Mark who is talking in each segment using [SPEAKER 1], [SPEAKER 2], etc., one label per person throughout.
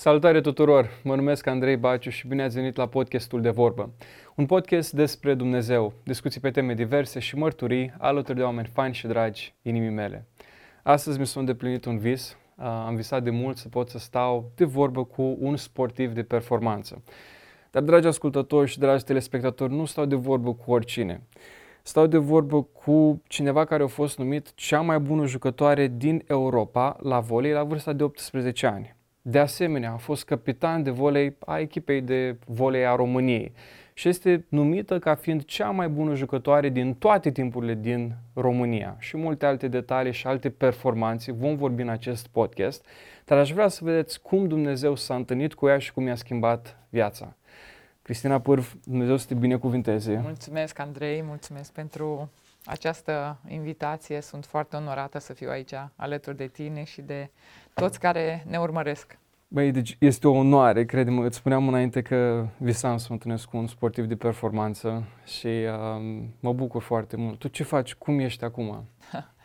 [SPEAKER 1] Salutare tuturor! Mă numesc Andrei Baciu și bine ați venit la podcastul De Vorbă. Un podcast despre Dumnezeu, discuții pe teme diverse și mărturii alături de oameni faini și dragi inimii mele. Astăzi mi s-a îndeplinit un vis. Am visat de mult să pot să stau de vorbă cu un sportiv de performanță. Dar, dragi ascultători și dragi telespectatori, nu stau de vorbă cu oricine. Stau de vorbă cu cineva care a fost numit cea mai bună jucătoare din Europa la volei la vârsta de 18 ani. De asemenea, a fost capitan de volei a echipei de volei a României și este numită ca fiind cea mai bună jucătoare din toate timpurile din România. Și multe alte detalii și alte performanțe vom vorbi în acest podcast, dar aș vrea să vedeți cum Dumnezeu s-a întâlnit cu ea și cum i-a schimbat viața. Cristina Pârv, Dumnezeu să te binecuvinteze.
[SPEAKER 2] Mulțumesc, Andrei, mulțumesc pentru această invitație. Sunt foarte onorată să fiu aici alături de tine și de toți care ne urmăresc.
[SPEAKER 1] Băi, deci este o onoare, cred-mă. Îți spuneam înainte că visam să mă întâlnesc cu un sportiv de performanță și uh, mă bucur foarte mult. Tu ce faci? Cum ești acum?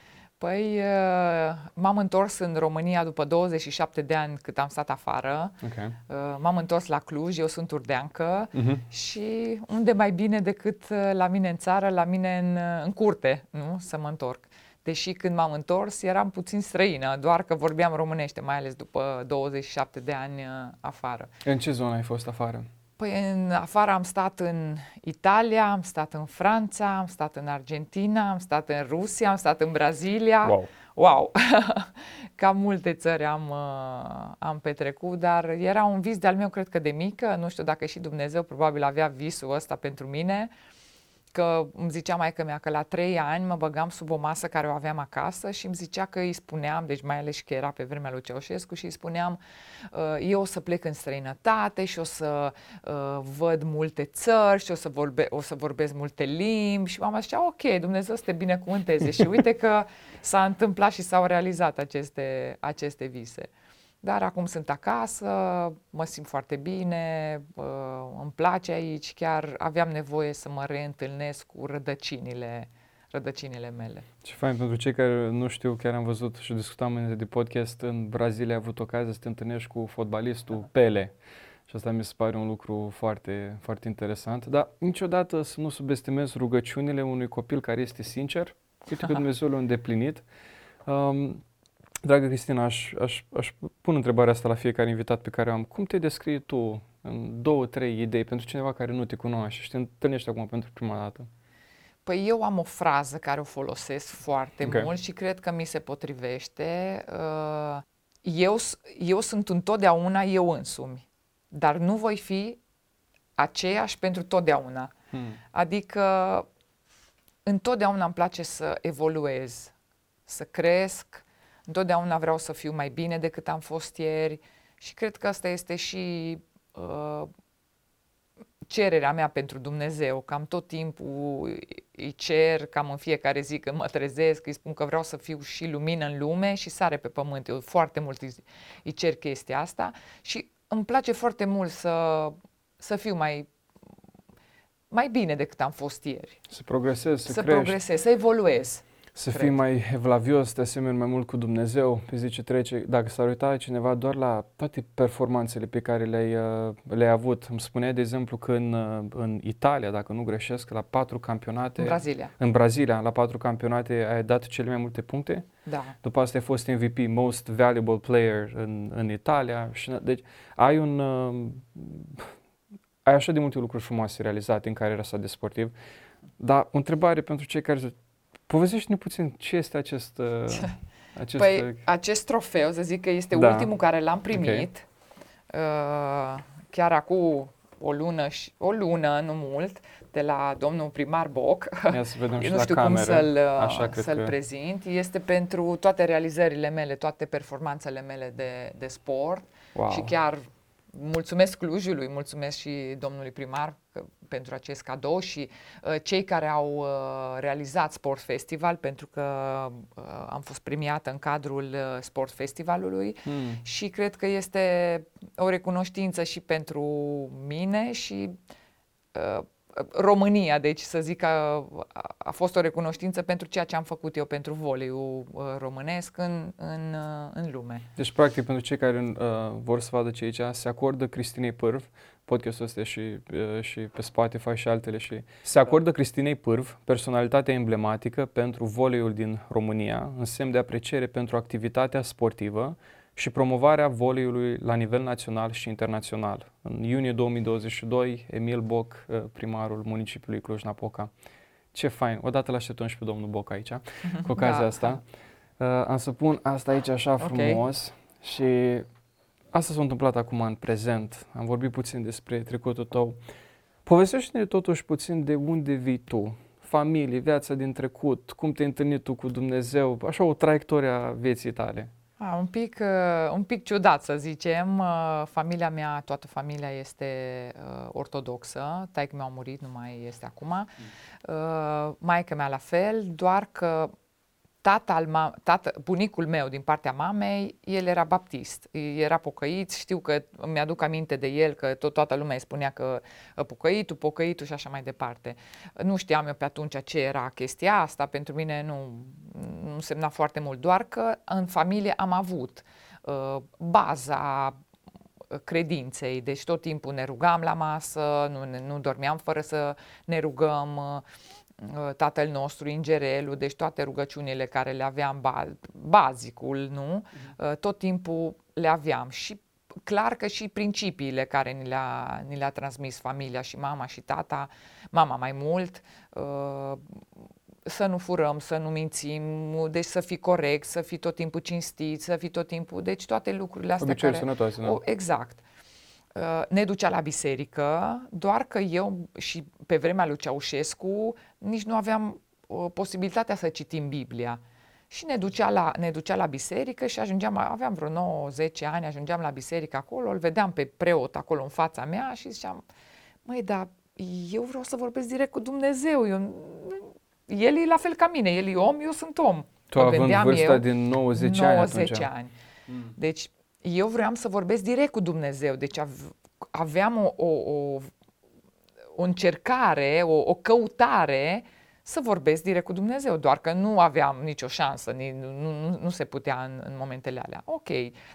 [SPEAKER 2] Păi uh, m-am întors în România după 27 de ani cât am stat afară.
[SPEAKER 1] Okay.
[SPEAKER 2] Uh, m-am întors la Cluj, eu sunt urdeancă uh-huh. și unde mai bine decât uh, la mine în țară, la mine în, în curte, nu? Să mă întorc. Deși când m-am întors eram puțin străină, doar că vorbeam românește, mai ales după 27 de ani afară.
[SPEAKER 1] În ce zonă ai fost afară?
[SPEAKER 2] Păi în afară am stat în Italia, am stat în Franța, am stat în Argentina, am stat în Rusia, am stat în Brazilia.
[SPEAKER 1] Wow!
[SPEAKER 2] Wow! Cam multe țări am, uh, am petrecut, dar era un vis de-al meu, cred că de mică, nu știu dacă și Dumnezeu probabil avea visul ăsta pentru mine. Uh, că îmi zicea mai mea că la trei ani mă băgam sub o masă care o aveam acasă și îmi zicea că îi spuneam, deci mai ales că era pe vremea lui Ceaușescu și îi spuneam uh, eu o să plec în străinătate și o să uh, văd multe țări și o să, vorbe, o să vorbesc multe limbi și mama zicea ok, Dumnezeu să te binecuvânteze și uite că s-a întâmplat și s-au realizat aceste, aceste vise. Dar acum sunt acasă, mă simt foarte bine, îmi place aici, chiar aveam nevoie să mă reîntâlnesc cu rădăcinile, rădăcinile mele.
[SPEAKER 1] Ce fain, pentru cei care nu știu, chiar am văzut și discutam înainte de podcast, în Brazilia ai avut ocazia să te întâlnești cu fotbalistul da. Pele. Și asta mi se pare un lucru foarte, foarte interesant. Dar niciodată să nu subestimez rugăciunile unui copil care este sincer. Uite că Dumnezeu l-a îndeplinit. Um, Dragă Cristina, aș, aș, aș pun întrebarea asta la fiecare invitat pe care am. Cum te descrii tu în două, trei idei pentru cineva care nu te cunoaște și te întâlnești acum pentru prima dată?
[SPEAKER 2] Păi eu am o frază care o folosesc foarte okay. mult și cred că mi se potrivește. Uh, eu, eu sunt întotdeauna eu însumi, dar nu voi fi aceeași pentru totdeauna. Hmm. Adică întotdeauna îmi place să evoluez, să cresc, Întotdeauna vreau să fiu mai bine decât am fost ieri și cred că asta este și uh, cererea mea pentru Dumnezeu. Cam tot timpul îi cer, cam în fiecare zi când mă trezesc, îi spun că vreau să fiu și lumină în lume și sare pe pământ. Eu foarte mult îi, îi cer chestia asta și îmi place foarte mult să, să fiu mai mai bine decât am fost ieri.
[SPEAKER 1] Să progresez, să,
[SPEAKER 2] să
[SPEAKER 1] crești.
[SPEAKER 2] progresez, să evoluez
[SPEAKER 1] să cred. fii mai evlavios, de asemenea mai mult cu Dumnezeu pe zi ce trece. Dacă s-ar uita cineva doar la toate performanțele pe care le-ai, uh, le-ai avut, îmi spunea de exemplu că în, uh, în Italia, dacă nu greșesc, la patru campionate...
[SPEAKER 2] În Brazilia.
[SPEAKER 1] În Brazilia, la patru campionate ai dat cele mai multe puncte.
[SPEAKER 2] Da.
[SPEAKER 1] După asta ai fost MVP, Most Valuable Player în, în Italia. Și, deci ai un... Uh, ai așa de multe lucruri frumoase realizate în cariera asta de sportiv. Dar o întrebare pentru cei care Povestește-ne puțin ce este acest... Uh,
[SPEAKER 2] acest păi, uh, acest trofeu, să zic că este da. ultimul care l-am primit, okay. uh, chiar acum o lună, și, o lună, nu mult, de la domnul primar Boc.
[SPEAKER 1] Ia să vedem și
[SPEAKER 2] nu știu
[SPEAKER 1] la
[SPEAKER 2] cum
[SPEAKER 1] cameră.
[SPEAKER 2] să-l, uh, Așa, să-l că... prezint. Este pentru toate realizările mele, toate performanțele mele de, de sport wow. și chiar mulțumesc Clujului, mulțumesc și domnului primar pentru acest cadou și uh, cei care au uh, realizat Sport Festival, pentru că uh, am fost premiată în cadrul uh, Sport Festivalului mm. și cred că este o recunoștință și pentru mine și uh, România, deci să zic că a, a fost o recunoștință pentru ceea ce am făcut eu pentru voleiul uh, românesc în, în, uh, în lume.
[SPEAKER 1] Deci, practic, pentru cei care uh, vor să vadă ce aici, se acordă Cristinei Pârv, podcastul ăsta și, uh, și pe Spotify și altele și se acordă Cristinei Pârv personalitatea emblematică pentru voleiul din România, în semn de apreciere pentru activitatea sportivă și promovarea voleiului la nivel național și internațional. În iunie 2022, Emil Boc, uh, primarul municipiului Cluj-Napoca. Ce fain! Odată l așteptăm și pe domnul Boc aici, cu ocazia da. asta. Uh, am să pun asta aici așa frumos okay. și asta s-a întâmplat acum în prezent. Am vorbit puțin despre trecutul tău. Povestește-ne totuși puțin de unde vii tu, familie, viața din trecut, cum te-ai întâlnit tu cu Dumnezeu, așa o traiectorie a vieții tale.
[SPEAKER 2] A, un, pic, uh, un pic ciudat să zicem. Uh, familia mea, toată familia este uh, ortodoxă. Taică mi-a murit, nu mai este acum. Mm. Uh, maica mea la fel, doar că tata, al ma- tata, bunicul meu din partea mamei, el era baptist, era pocăit, știu că mi-aduc aminte de el, că tot, toată lumea îi spunea că ă, pocăitul, pocăitul și așa mai departe. Nu știam eu pe atunci ce era chestia asta, pentru mine nu, nu semna foarte mult, doar că în familie am avut uh, baza credinței, deci tot timpul ne rugam la masă, nu, nu dormeam fără să ne rugăm, uh, Uh, Tatăl nostru, Ingerelul, deci toate rugăciunile care le aveam, bazicul, nu? Uh, tot timpul le aveam și clar că și principiile care ni le-a, ni le-a transmis familia și mama și tata, mama mai mult, uh, să nu furăm, să nu mințim, deci să fii corect, să fii tot timpul cinstit, să fii tot timpul, deci toate lucrurile astea
[SPEAKER 1] Obiceiuri care... sănătoase,
[SPEAKER 2] nu? Exact. Uh, ne ducea la biserică, doar că eu și pe vremea lui Ceaușescu nici nu aveam uh, posibilitatea să citim Biblia. Și ne ducea, la, ne ducea la biserică și ajungeam, aveam vreo 9-10 ani, ajungeam la biserică acolo, îl vedeam pe preot acolo în fața mea și ziceam, măi, dar eu vreau să vorbesc direct cu Dumnezeu, eu, el e la fel ca mine, el e om, eu sunt om.
[SPEAKER 1] Tu având vârsta eu, din 90 ani 90
[SPEAKER 2] ani. Mm. Deci eu vreau să vorbesc direct cu Dumnezeu, deci aveam o, o, o, o încercare, o, o căutare să vorbesc direct cu Dumnezeu, doar că nu aveam nicio șansă, nu, nu, nu se putea în, în momentele alea. Ok,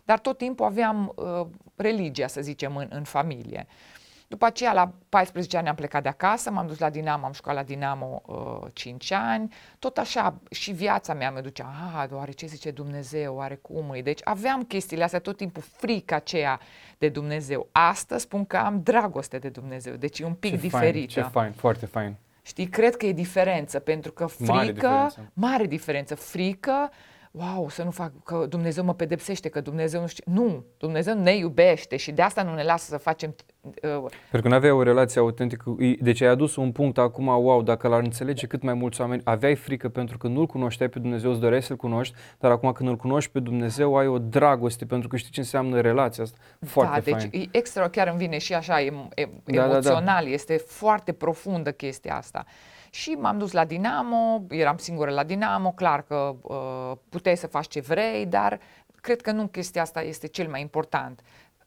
[SPEAKER 2] dar tot timpul aveam uh, religia, să zicem, în, în familie. Uh, după aceea, la 14 ani am plecat de acasă, m-am dus la Dinamo, am școlat la Dinamo uh, 5 ani. Tot așa, și viața mea mă ducea, a, doare ce zice Dumnezeu, oare cum e? Deci aveam chestiile astea tot timpul, frica aceea de Dumnezeu. Astăzi spun că am dragoste de Dumnezeu, deci e un pic
[SPEAKER 1] ce
[SPEAKER 2] diferită.
[SPEAKER 1] Fain, ce fain, foarte fain.
[SPEAKER 2] Știi, cred că e diferență, pentru că frică, mare diferență, mare diferență frică, wow, să nu fac, că Dumnezeu mă pedepsește, că Dumnezeu nu știe. Nu, Dumnezeu ne iubește și de asta nu ne lasă să facem... Uh,
[SPEAKER 1] Pentru că nu aveai o relație autentică, deci ai adus un punct acum, wow, dacă l-ar înțelege cât mai mulți oameni, aveai frică pentru că nu-L cunoșteai pe Dumnezeu, îți doreai să-L cunoști, dar acum când îl cunoști pe Dumnezeu, ai o dragoste pentru că știi ce înseamnă relația asta. Foarte
[SPEAKER 2] da, deci e extra, chiar îmi vine și așa, e, e, da, emoțional, da, da. este foarte profundă chestia asta. Și m-am dus la Dinamo, eram singură la Dinamo, clar că uh, puteai să faci ce vrei, dar cred că nu chestia asta este cel mai important.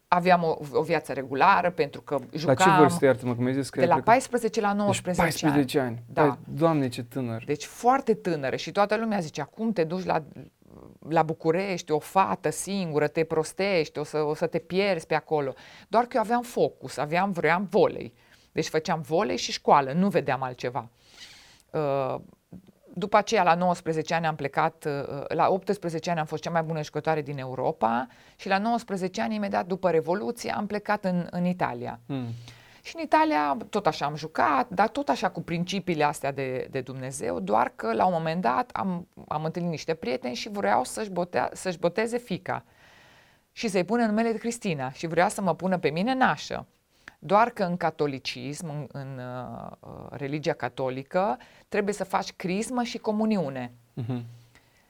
[SPEAKER 2] Aveam o, o viață regulară pentru că jucam...
[SPEAKER 1] La ce vârstă, iartă-mă, cum ai zis? Că
[SPEAKER 2] de la 14 la 19 deci
[SPEAKER 1] 14 ani. ani. Da. Păi, doamne, ce tânăr.
[SPEAKER 2] Deci foarte tânără și toată lumea zice, acum te duci la, la București, o fată singură, te prostești, o să, o să te pierzi pe acolo. Doar că eu aveam focus, aveam, vreau volei. Deci făceam volei și școală, nu vedeam altceva. Uh, după aceea, la 19 ani am plecat, uh, la 18 ani am fost cea mai bună jucătoare din Europa și la 19 ani, imediat după Revoluție, am plecat în, în Italia. Hmm. Și în Italia tot așa am jucat, dar tot așa cu principiile astea de, de Dumnezeu, doar că la un moment dat am, am întâlnit niște prieteni și vreau să-și, botea, să-și boteze fica și să-i pună numele de Cristina și vrea să mă pună pe mine nașă. Doar că în catolicism, în, în uh, uh, religia catolică, trebuie să faci crismă și comuniune. Uh-huh.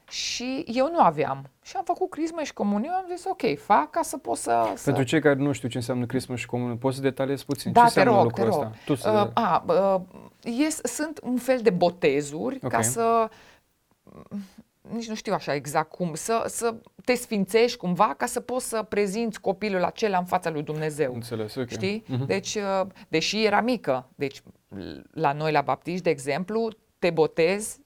[SPEAKER 2] Și eu nu aveam. Și am făcut crismă și comuniune, am zis ok, fac ca să pot să...
[SPEAKER 1] Pentru
[SPEAKER 2] să...
[SPEAKER 1] cei care nu știu ce înseamnă crismă și comuniune, poți să detaliezi puțin?
[SPEAKER 2] Da,
[SPEAKER 1] ce
[SPEAKER 2] te rog,
[SPEAKER 1] lucrul
[SPEAKER 2] te rog.
[SPEAKER 1] ăsta? Tu
[SPEAKER 2] să... uh, a, uh, yes, sunt un fel de botezuri okay. ca să nici nu știu așa exact cum, să, să te sfințești cumva ca să poți să prezinți copilul acela în fața lui Dumnezeu.
[SPEAKER 1] Înțeles, ok.
[SPEAKER 2] Știi?
[SPEAKER 1] Mhm.
[SPEAKER 2] Deci, uh, deși era mică, deci la noi la baptiști, de exemplu, te botezi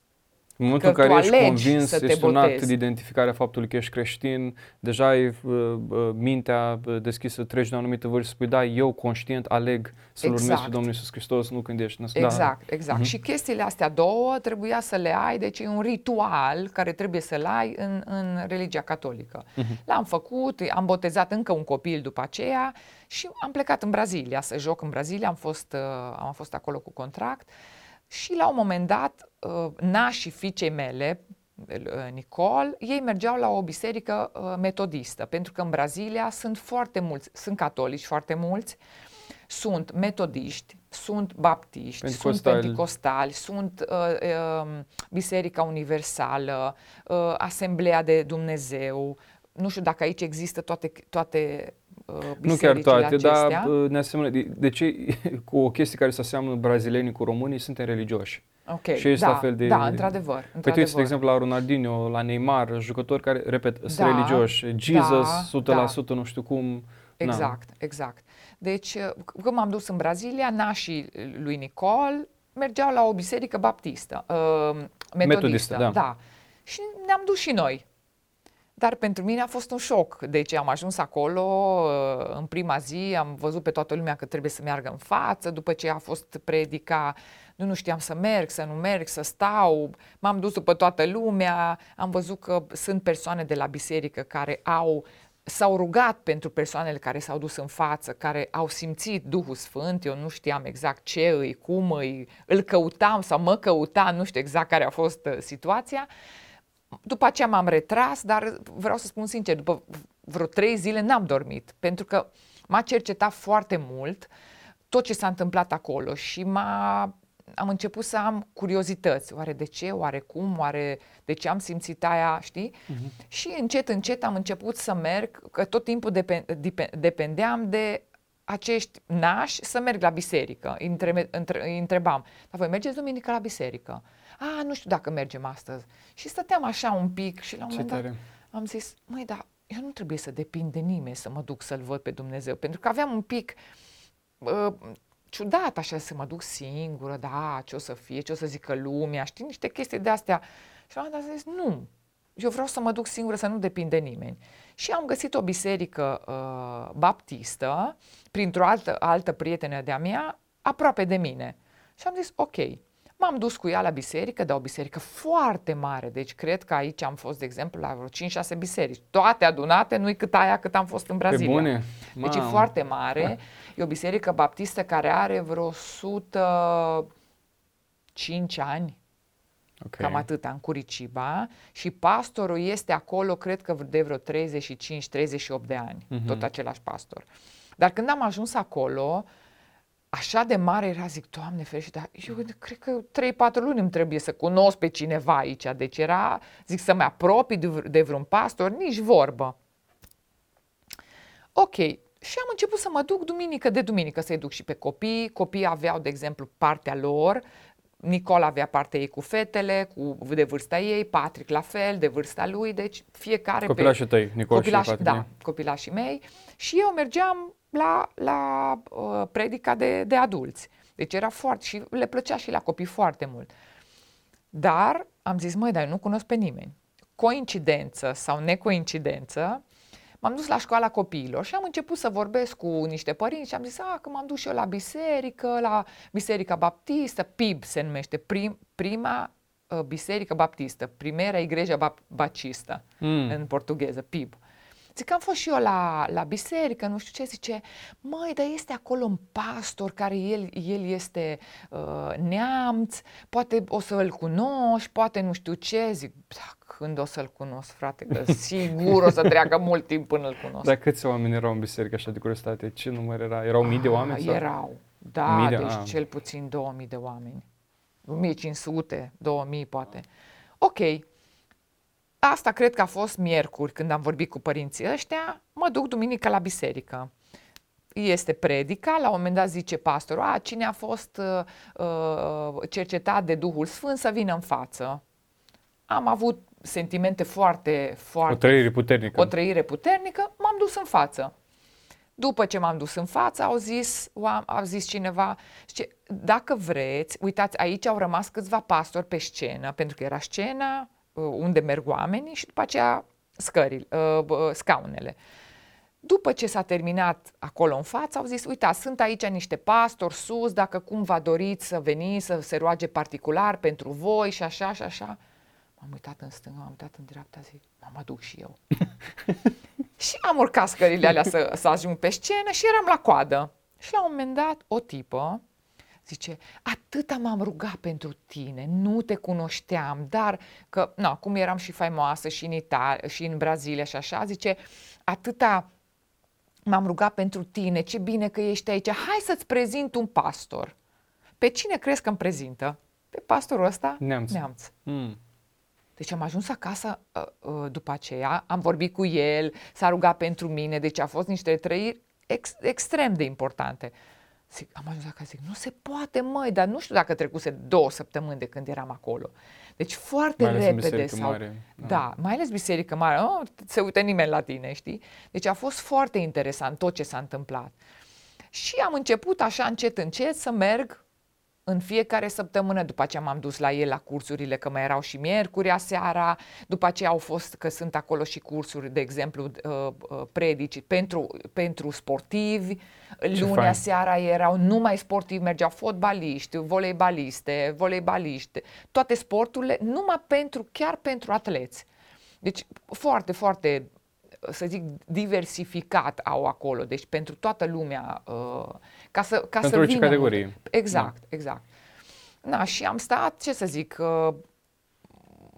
[SPEAKER 1] În momentul
[SPEAKER 2] că
[SPEAKER 1] în care
[SPEAKER 2] tu
[SPEAKER 1] ești
[SPEAKER 2] alegi
[SPEAKER 1] convins,
[SPEAKER 2] să te
[SPEAKER 1] este un act
[SPEAKER 2] botezi.
[SPEAKER 1] de identificare a faptului că ești creștin, deja ai uh, uh, mintea uh, deschisă, treci de o anumită vârstă, spui, da, eu conștient aleg să-L urmez pe
[SPEAKER 2] Exact.
[SPEAKER 1] Domnul Iisus Hristos, nu când ești născut.
[SPEAKER 2] Exact, exact.
[SPEAKER 1] Mhm.
[SPEAKER 2] Și chestiile astea două trebuia să le ai, deci e un ritual care trebuie să-l ai în, în religia catolică.
[SPEAKER 1] Mhm.
[SPEAKER 2] L-am făcut, am botezat încă un copil după aceea și am plecat în Brazilia să joc în Brazilia, am fost, uh, am fost acolo cu contract și la un moment dat uh, nașii fiicei mele, uh, Nicol, ei mergeau la o biserică uh, metodistă, pentru că în Brazilia sunt foarte mulți, sunt catolici foarte mulți, sunt metodiști, sunt baptiști, sunt
[SPEAKER 1] Pentecostali.
[SPEAKER 2] penticostali, sunt uh, uh, Biserica Universală, uh, Asemblea de Dumnezeu. Nu știu dacă aici există toate, toate uh,
[SPEAKER 1] Nu chiar
[SPEAKER 2] bisericile
[SPEAKER 1] toate,
[SPEAKER 2] acestea.
[SPEAKER 1] dar uh, ne asemănă. De, de ce cu o chestie care se aseamnă brazilienii cu românii, suntem religioși.
[SPEAKER 2] Ok,
[SPEAKER 1] și ești
[SPEAKER 2] da,
[SPEAKER 1] la fel de-
[SPEAKER 2] Da, într-adevăr.
[SPEAKER 1] Păi tu
[SPEAKER 2] într-adevăr.
[SPEAKER 1] uiți, de exemplu, la Ronaldinho, la Neymar, jucători care, repet, sunt
[SPEAKER 2] Da,
[SPEAKER 1] religioși. Jesus,
[SPEAKER 2] da,
[SPEAKER 1] 100%, nu știu cum. na.
[SPEAKER 2] Exact, exact. Deci, uh, când m-am dus în Brazilia, nașii lui Nicol mergeau la o biserică baptistă, uh, metodistă.
[SPEAKER 1] Metodistă, da.
[SPEAKER 2] da. Și ne-am dus și noi. Dar pentru mine a fost un șoc. Deci am ajuns acolo uh, în prima zi, am văzut pe toată lumea că trebuie să meargă în față, după ce a fost predica, nu, nu știam să merg, să nu merg, să stau, m-am dus după toată lumea, am văzut că sunt persoane de la biserică care au s-au rugat pentru persoanele care s-au dus în față, care au simțit Duhul Sfânt, eu nu știam exact ce îi, cum îi, îl căutam sau mă căutam, nu știu exact care a fost uh, situația. După aceea m-am retras, dar vreau să spun sincer, după vreo trei zile n-am dormit, pentru că m-a cercetat foarte mult tot ce s-a întâmplat acolo și m-a, am început să am curiozități. Oare de ce? Oare cum? Oare de ce am simțit aia? Știi? Uh-huh. Și încet, încet am început să merg, că tot timpul depen, depen, dependeam de acești nași să merg la biserică. Îi între, între, îi întrebam, dar voi mergeți duminică la biserică? A, nu știu dacă mergem astăzi. Și stăteam așa un pic și la un
[SPEAKER 1] Ce
[SPEAKER 2] moment dat
[SPEAKER 1] tare.
[SPEAKER 2] am zis, măi, dar eu nu trebuie să depind de nimeni să mă duc să-L văd pe Dumnezeu, pentru că aveam un pic uh, ciudat așa să mă duc singură, da, ce o să fie, ce o să zică lumea, știi, niște chestii de astea. Și la un moment dat am zis, nu, eu vreau să mă duc singură, să nu depind de nimeni. Și am găsit o biserică uh, baptistă, printr-o altă, altă prietenă de-a mea, aproape de mine. Și am zis, ok, M-am dus cu ea la biserică, dar o biserică foarte mare, deci cred că aici am fost, de exemplu, la vreo 5-6 biserici. Toate adunate, nu-i cât aia cât am fost în Brazilia.
[SPEAKER 1] Pe bune?
[SPEAKER 2] Deci e
[SPEAKER 1] Mamă.
[SPEAKER 2] foarte mare. E o biserică baptistă care are vreo 105 ani,
[SPEAKER 1] Ok.
[SPEAKER 2] cam atâta, în Curiciba. Și pastorul este acolo, cred că de vreo 35-38 de ani,
[SPEAKER 1] Mhm.
[SPEAKER 2] tot același pastor. Dar când am ajuns acolo, așa de mare era, zic, Doamne ferește, dar eu cred că 3-4 luni îmi trebuie să cunosc pe cineva aici. Deci era, zic, să mă apropii de, vr- de vreun pastor, nici vorbă. Ok, și am început să mă duc duminică de duminică, să-i duc și pe copii. Copiii aveau, de exemplu, partea lor, Nicola avea partea ei cu fetele, cu, de vârsta ei, Patrick la fel, de vârsta lui, deci fiecare pe,
[SPEAKER 1] Copilașii tăi, Nicol și
[SPEAKER 2] Copilași,
[SPEAKER 1] Patrick,
[SPEAKER 2] da,
[SPEAKER 1] nu?
[SPEAKER 2] copilașii mei. Și eu mergeam la, la uh, predica de, de adulți. Deci era foarte, și le plăcea și la copii foarte mult. Dar am zis, măi, dar eu nu cunosc pe nimeni. Coincidență sau necoincidență, m-am dus la școala copiilor și am început să vorbesc cu niște părinți și am zis, a, că m-am dus și eu la biserică, la Biserica Baptistă, PIB se numește, prim, prima uh, biserică baptistă, Primera Igreja Bap- Bacista
[SPEAKER 1] Mm.
[SPEAKER 2] în portugheză, PIB. Zic că am fost și eu la, la biserică, nu știu ce, zice, măi, dar este acolo un pastor care el, el este uh, neamț, poate o să-l cunoști, poate nu știu ce, zic, da, când o să-l cunosc, frate, că sigur o să treacă mult timp până îl cunosc.
[SPEAKER 1] Dar câți oameni erau în biserică așa de curiozitate? Ce număr era? Erau mii de
[SPEAKER 2] Ah,
[SPEAKER 1] oameni? sau?
[SPEAKER 2] Erau, da,
[SPEAKER 1] Mii de-
[SPEAKER 2] deci
[SPEAKER 1] ah.
[SPEAKER 2] cel puțin 2000 de oameni. 1500, 2000 poate. Ok, asta cred că a fost miercuri când am vorbit cu părinții ăștia, mă duc duminică la biserică. Este predica, la un moment dat zice pastorul, a, cine a fost uh, uh, cercetat de Duhul Sfânt să vină în față. Am avut sentimente foarte, foarte...
[SPEAKER 1] O trăire puternică.
[SPEAKER 2] O trăire puternică, m-am dus în față. După ce m-am dus în față, au zis, au zis cineva, zice, dacă vreți, uitați, aici au rămas câțiva pastori pe scenă, pentru că era scena uh, unde merg oamenii și după aceea scările, uh, scaunele. După ce s-a terminat acolo în față, au zis, uitați, sunt aici niște pastori sus, dacă cumva doriți să veniți, să se roage particular pentru voi și așa și așa. M-am uitat în stânga, m-am uitat în dreapta, zic, mă duc și eu. și am urcat scările alea să, să ajung pe scenă și eram la coadă. Și la un moment dat, o tipă zice, atâta m-am rugat pentru tine, nu te cunoșteam, dar că, na, cum eram și faimoasă și în Italia, și în Brazilia și așa, zice, atâta m-am rugat pentru tine, ce bine că ești aici, hai să-ți prezint un pastor. Pe cine crezi că îmi prezintă? Pe pastorul ăsta?
[SPEAKER 1] Neamț.
[SPEAKER 2] Neamț. Mm. Deci am ajuns acasă uh, uh, după aceea, am vorbit cu el, s-a rugat pentru mine, deci a fost niște trăiri ex- extrem de importante. Zic, am ajuns acasă, zic, nu se poate, măi, dar nu știu dacă trecuse două săptămâni de când eram acolo. Deci foarte
[SPEAKER 1] mai ales
[SPEAKER 2] repede.
[SPEAKER 1] În
[SPEAKER 2] sau,
[SPEAKER 1] mare. Da.
[SPEAKER 2] da, mai ales biserică mare. Oh, se uită nimeni la tine, știi? Deci a fost foarte interesant tot ce s-a întâmplat. Și am început așa încet, încet să merg în fiecare săptămână, după aceea m-am dus la el la cursurile, că mai erau și miercurea seara, după aceea au fost, că sunt acolo și cursuri, de exemplu, uh, uh, predici pentru, pentru sportivi,
[SPEAKER 1] Ce
[SPEAKER 2] lunea
[SPEAKER 1] fain.
[SPEAKER 2] seara erau numai sportivi, mergeau fotbaliști, voleibaliste, voleibaliști, toate sporturile, numai pentru, chiar pentru atleți. Deci foarte, foarte să zic, diversificat au acolo, deci pentru toată lumea, uh, ca să, ca
[SPEAKER 1] pentru
[SPEAKER 2] să
[SPEAKER 1] orice
[SPEAKER 2] vină
[SPEAKER 1] categorie.
[SPEAKER 2] Mult. Exact, da. exact. Na, și am stat, ce să zic, uh,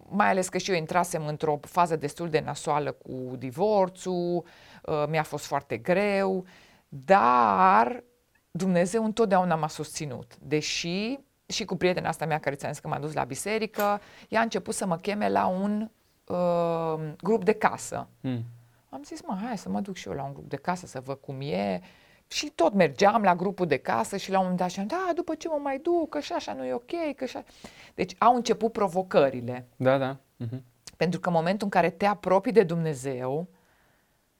[SPEAKER 2] mai ales că și eu intrasem într-o fază destul de nasoală cu divorțul, uh, mi-a fost foarte greu, dar Dumnezeu întotdeauna m-a susținut, deși și cu prietena asta mea care ți-am zis că m-a dus la biserică, ea a început să mă cheme la un uh, grup de casă. Mm. Am zis, mă, hai să mă duc și eu la un grup de casă să văd cum e. Și tot mergeam la grupul de casă și la un moment dat și da, după ce mă mai duc, că și așa nu e ok, că așa... Deci au început provocările.
[SPEAKER 1] Da, da. Uh-huh.
[SPEAKER 2] Pentru că în momentul în care te apropii de Dumnezeu,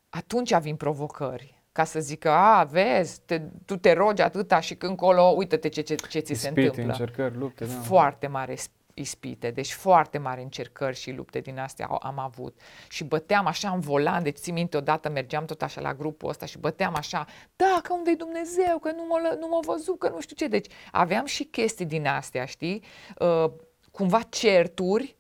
[SPEAKER 2] atunci vin provocări. Ca să zică, a, vezi, te, tu te rogi atâta și când colo, uite-te ce, ce, ce ți
[SPEAKER 1] Ispite,
[SPEAKER 2] se întâmplă.
[SPEAKER 1] încercări, lupte, da.
[SPEAKER 2] Foarte mare ispite, deci foarte mari încercări și lupte din astea am avut. Și băteam așa în volan, deci țin minte odată mergeam tot așa la grupul ăsta și băteam așa, da, că unde-i Dumnezeu, că nu mă, nu mă văzut, că nu știu ce. Deci aveam și chestii din astea, știi? Uh, cumva certuri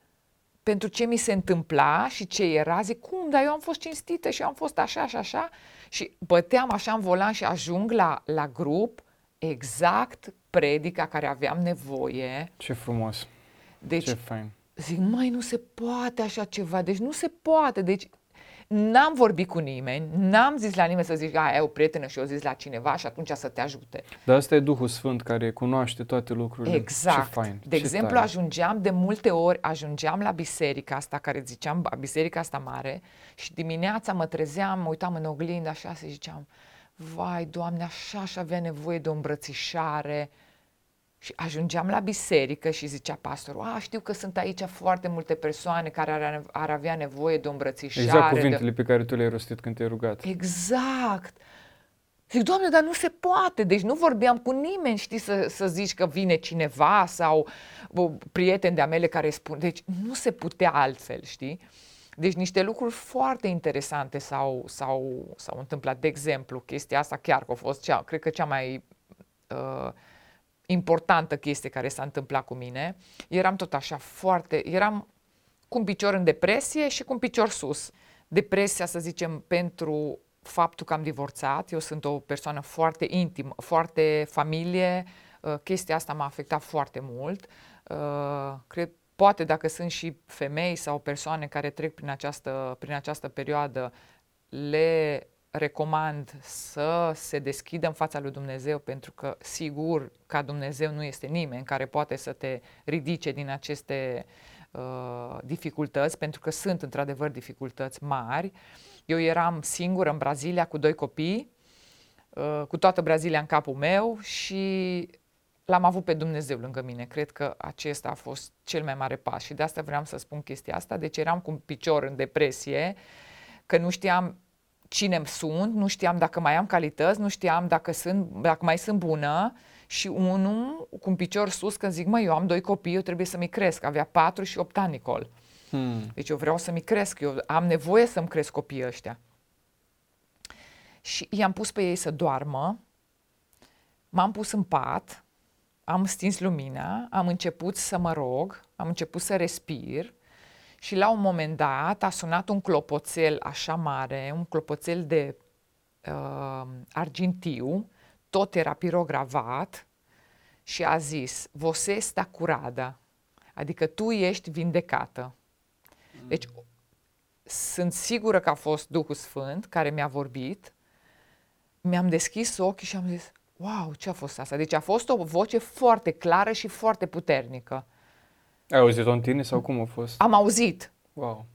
[SPEAKER 2] pentru ce mi se întâmpla și ce era, zic, cum, dar eu am fost cinstită și am fost așa și așa și băteam așa în volan și ajung la, la grup exact predica care aveam nevoie.
[SPEAKER 1] Ce frumos!
[SPEAKER 2] Deci,
[SPEAKER 1] Ce fain.
[SPEAKER 2] zic, mai nu se poate așa ceva, deci nu se poate, deci n-am vorbit cu nimeni, n-am zis la nimeni să zic, a, e o prietenă și eu zis la cineva și atunci să te ajute.
[SPEAKER 1] Dar asta e Duhul Sfânt care cunoaște toate lucrurile.
[SPEAKER 2] Exact.
[SPEAKER 1] Ce fain.
[SPEAKER 2] De
[SPEAKER 1] ce
[SPEAKER 2] exemplu,
[SPEAKER 1] tare.
[SPEAKER 2] ajungeam de multe ori, ajungeam la biserica asta, care ziceam, biserica asta mare, și dimineața mă trezeam, mă uitam în oglindă așa și ziceam, vai, Doamne, așa și avea nevoie de o îmbrățișare, și ajungeam la biserică și zicea pastorul, a, știu că sunt aici foarte multe persoane care ar, ar avea nevoie de o îmbrățișare.
[SPEAKER 1] Exact cuvintele de... pe care tu le-ai rostit când te-ai rugat.
[SPEAKER 2] Exact. Zic, Doamne, dar nu se poate. Deci nu vorbeam cu nimeni, știi, să, să zici că vine cineva sau o, prieteni de-a mele care spun. Deci nu se putea altfel, știi? Deci niște lucruri foarte interesante s-au, s-au, s-au întâmplat. De exemplu, chestia asta chiar că a fost cea, cred că cea mai uh, importantă chestie care s-a întâmplat cu mine. Eram tot așa foarte, eram cu un picior în depresie și cu un picior sus. Depresia, să zicem, pentru faptul că am divorțat, eu sunt o persoană foarte intimă, foarte familie, uh, chestia asta m-a afectat foarte mult. Uh, cred, poate dacă sunt și femei sau persoane care trec prin această, prin această perioadă, le recomand să se deschidă în fața lui Dumnezeu pentru că sigur ca Dumnezeu nu este nimeni care poate să te ridice din aceste uh, dificultăți, pentru că sunt într-adevăr dificultăți mari. Eu eram singură în Brazilia cu doi copii, uh, cu toată Brazilia în capul meu și l-am avut pe Dumnezeu lângă mine. Cred că acesta a fost cel mai mare pas și de asta vreau să spun chestia asta. Deci eram cu un picior în depresie, că nu știam cine sunt, nu știam dacă mai am calități, nu știam dacă, sunt, dacă mai sunt bună și unul cu un picior sus când zic, mă, eu am doi copii, eu trebuie să-mi cresc. Avea patru și opt ani, Nicol. Hmm. Deci eu vreau să-mi cresc, eu am nevoie să-mi cresc copiii ăștia. Și i-am pus pe ei să doarmă, m-am pus în pat, am stins lumina, am început să mă rog, am început să respir și la un moment dat a sunat un clopoțel așa mare, un clopoțel de uh, argintiu, tot era pirogravat și a zis, você está curada, adică tu ești vindecată. Deci sunt sigură că a fost Duhul Sfânt care mi-a vorbit, mi-am deschis ochii și am zis, wow, ce a fost asta? Deci a fost o voce foarte clară și foarte puternică.
[SPEAKER 1] Ai auzit-o în tine sau cum a fost?
[SPEAKER 2] Am auzit.
[SPEAKER 1] Wow.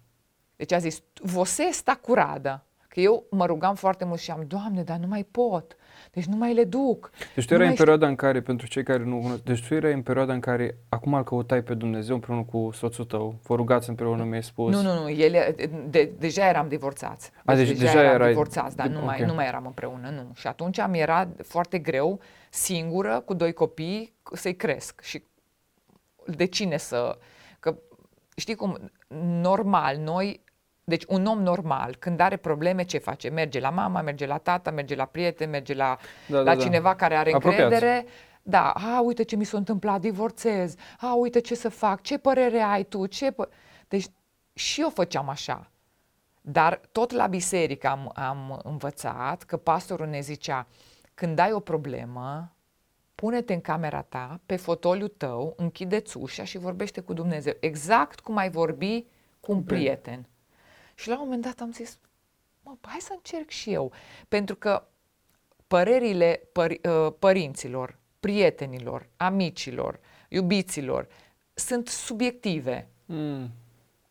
[SPEAKER 2] Deci a zis, você está curada. Că eu mă rugam foarte mult și am, Doamne, dar nu mai pot. Deci nu mai le duc.
[SPEAKER 1] Deci tu erai în perioada în care, pentru cei care nu cunosc, deci tu erai în perioada în care acum îl căutai pe Dumnezeu împreună cu soțul tău, vă rugați împreună, mi-ai spus.
[SPEAKER 2] Nu, nu, nu, ele, de, deja eram divorțați.
[SPEAKER 1] Deci, A, deci
[SPEAKER 2] deja,
[SPEAKER 1] deja
[SPEAKER 2] eram
[SPEAKER 1] erai...
[SPEAKER 2] divorțați, dar de, nu, okay. mai, nu mai eram împreună, nu. Și atunci mi era foarte greu, singură, cu doi copii, să-i cresc. Și de cine să... Că știi cum, normal, noi deci un om normal, când are probleme, ce face? Merge la mama, merge la tata, merge la prieten, merge la, da, la da, cineva da. care are Apropiați. încredere. Da, a, uite ce mi s-a întâmplat, divorțez, a, uite ce să fac, ce părere ai tu, ce pă... Deci și eu făceam așa. Dar tot la biserică am, am învățat că pastorul ne zicea, când ai o problemă, pune-te în camera ta, pe fotoliul tău, închide-ți ușa și vorbește cu Dumnezeu. Exact cum ai vorbi cu un prieten. Și la un moment dat am zis, mă, hai să încerc și eu. Pentru că părerile păr- uh, părinților, prietenilor, amicilor, iubiților sunt subiective. Mm.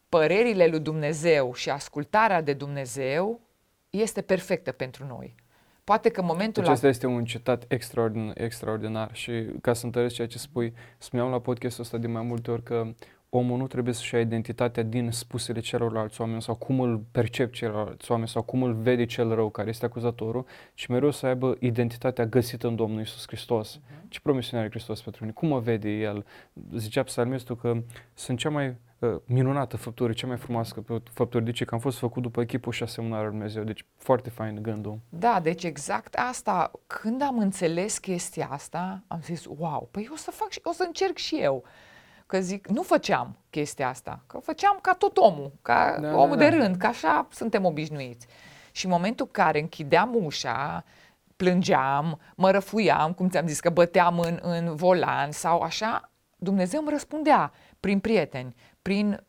[SPEAKER 2] Părerile lui Dumnezeu și ascultarea de Dumnezeu este perfectă pentru noi. Poate că momentul
[SPEAKER 1] Acesta la... este un citat extraordinar, extraordinar și ca să întăresc ceea ce spui, spuneam la podcastul ăsta de mai multe ori că omul nu trebuie să-și ia identitatea din spusele celorlalți oameni sau cum îl percep celorlalți oameni sau cum îl vede cel rău care este acuzatorul, ci mereu să aibă identitatea găsită în Domnul Isus Hristos. Uh-huh. Ce promisiune are Hristos pentru mine? Cum mă vede El? Zicea psalmistul că sunt cea mai uh, minunată făptură, cea mai frumoasă făptură. De ce? Că am fost făcut după echipul și asemănarea lui Dumnezeu. Deci foarte fain gândul.
[SPEAKER 2] Da, deci exact asta. Când am înțeles chestia asta, am zis, wow, păi o să fac și o să încerc și eu. Că zic, nu făceam chestia asta, că făceam ca tot omul, ca da, omul da, da. de rând, că așa suntem obișnuiți. Și în momentul în care închideam ușa, plângeam, mă răfuiam, cum ți-am zis, că băteam în, în volan sau așa, Dumnezeu îmi răspundea prin prieteni, prin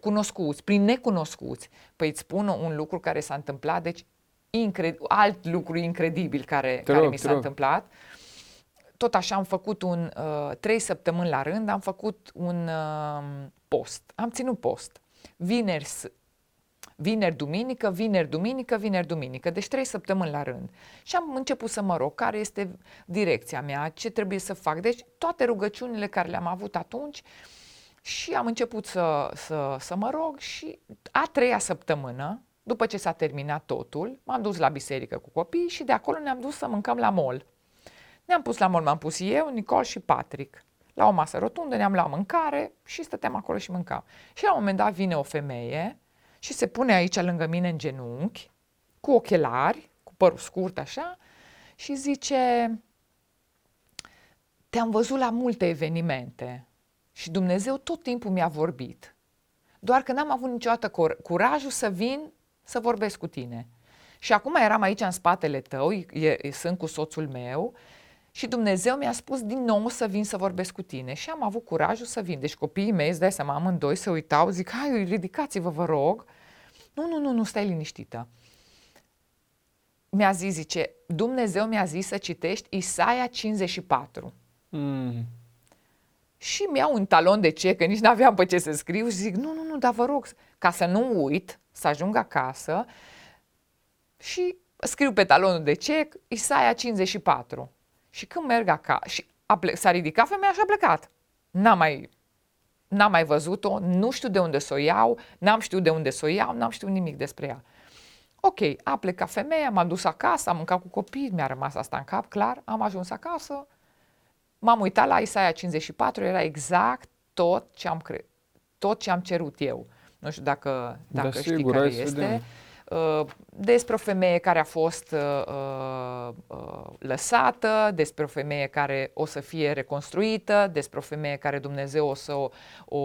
[SPEAKER 2] cunoscuți, prin necunoscuți. Păi îți spun un lucru care s-a întâmplat, deci incred- alt lucru incredibil care, care rog, mi s-a întâmplat. Uh, tot așa am făcut un, uh, trei săptămâni la rând, am făcut un uh, post. Am ținut post. Vineri, vineri, duminică, vineri, duminică, vineri, duminică. Deci trei săptămâni la rând. Și am început să mă rog care este direcția mea, ce trebuie să fac. Deci toate rugăciunile care le-am avut atunci și am început să, să, să mă rog și a treia săptămână, după ce s-a terminat totul, m-am dus la biserică cu copii și de acolo ne-am dus să mâncăm la mall. Ne-am pus la mol, m-am pus eu, Nicol și Patrick. La o masă rotundă ne-am luat mâncare și stăteam acolo și mâncam. Și la un moment dat vine o femeie și se pune aici lângă mine în genunchi, cu ochelari, cu părul scurt așa, și zice, te-am văzut la multe evenimente și Dumnezeu tot timpul mi-a vorbit. Doar că n-am avut niciodată curajul să vin să vorbesc cu tine. Și acum eram aici în spatele tău, e, sunt cu soțul meu și Dumnezeu mi-a spus din nou să vin să vorbesc cu tine și am avut curajul să vin. Deci copiii mei, îți dai seama, amândoi se uitau, zic, hai, ridicați-vă, vă rog. Nu, nu, nu, nu, stai liniștită. Mi-a zis, zice, Dumnezeu mi-a zis să citești Isaia 54. Mm. Și mi-au un talon de ce, că nici n-aveam pe ce să scriu și zic, nu, nu, nu, dar vă rog, ca să nu uit, să ajung acasă și scriu pe talonul de cec Isaia 54. Și când merg acasă, și a ple- s-a ridicat femeia și a plecat. N-am mai, n-am mai văzut-o, nu știu de unde să o iau, n-am știut de unde să o iau, n-am știut nimic despre ea. Ok, a plecat femeia, m-am dus acasă, am mâncat cu copii, mi-a rămas asta în cap, clar, am ajuns acasă, m-am uitat la Isaia 54, era exact tot ce am, cre- tot ce am cerut eu. Nu știu dacă,
[SPEAKER 1] Da,
[SPEAKER 2] dacă știi
[SPEAKER 1] sigur,
[SPEAKER 2] care
[SPEAKER 1] hai să
[SPEAKER 2] este.
[SPEAKER 1] vedem.
[SPEAKER 2] Uh, despre o femeie care a fost uh, uh, lăsată, despre o femeie care o să fie reconstruită, despre o femeie care Dumnezeu o să o, o,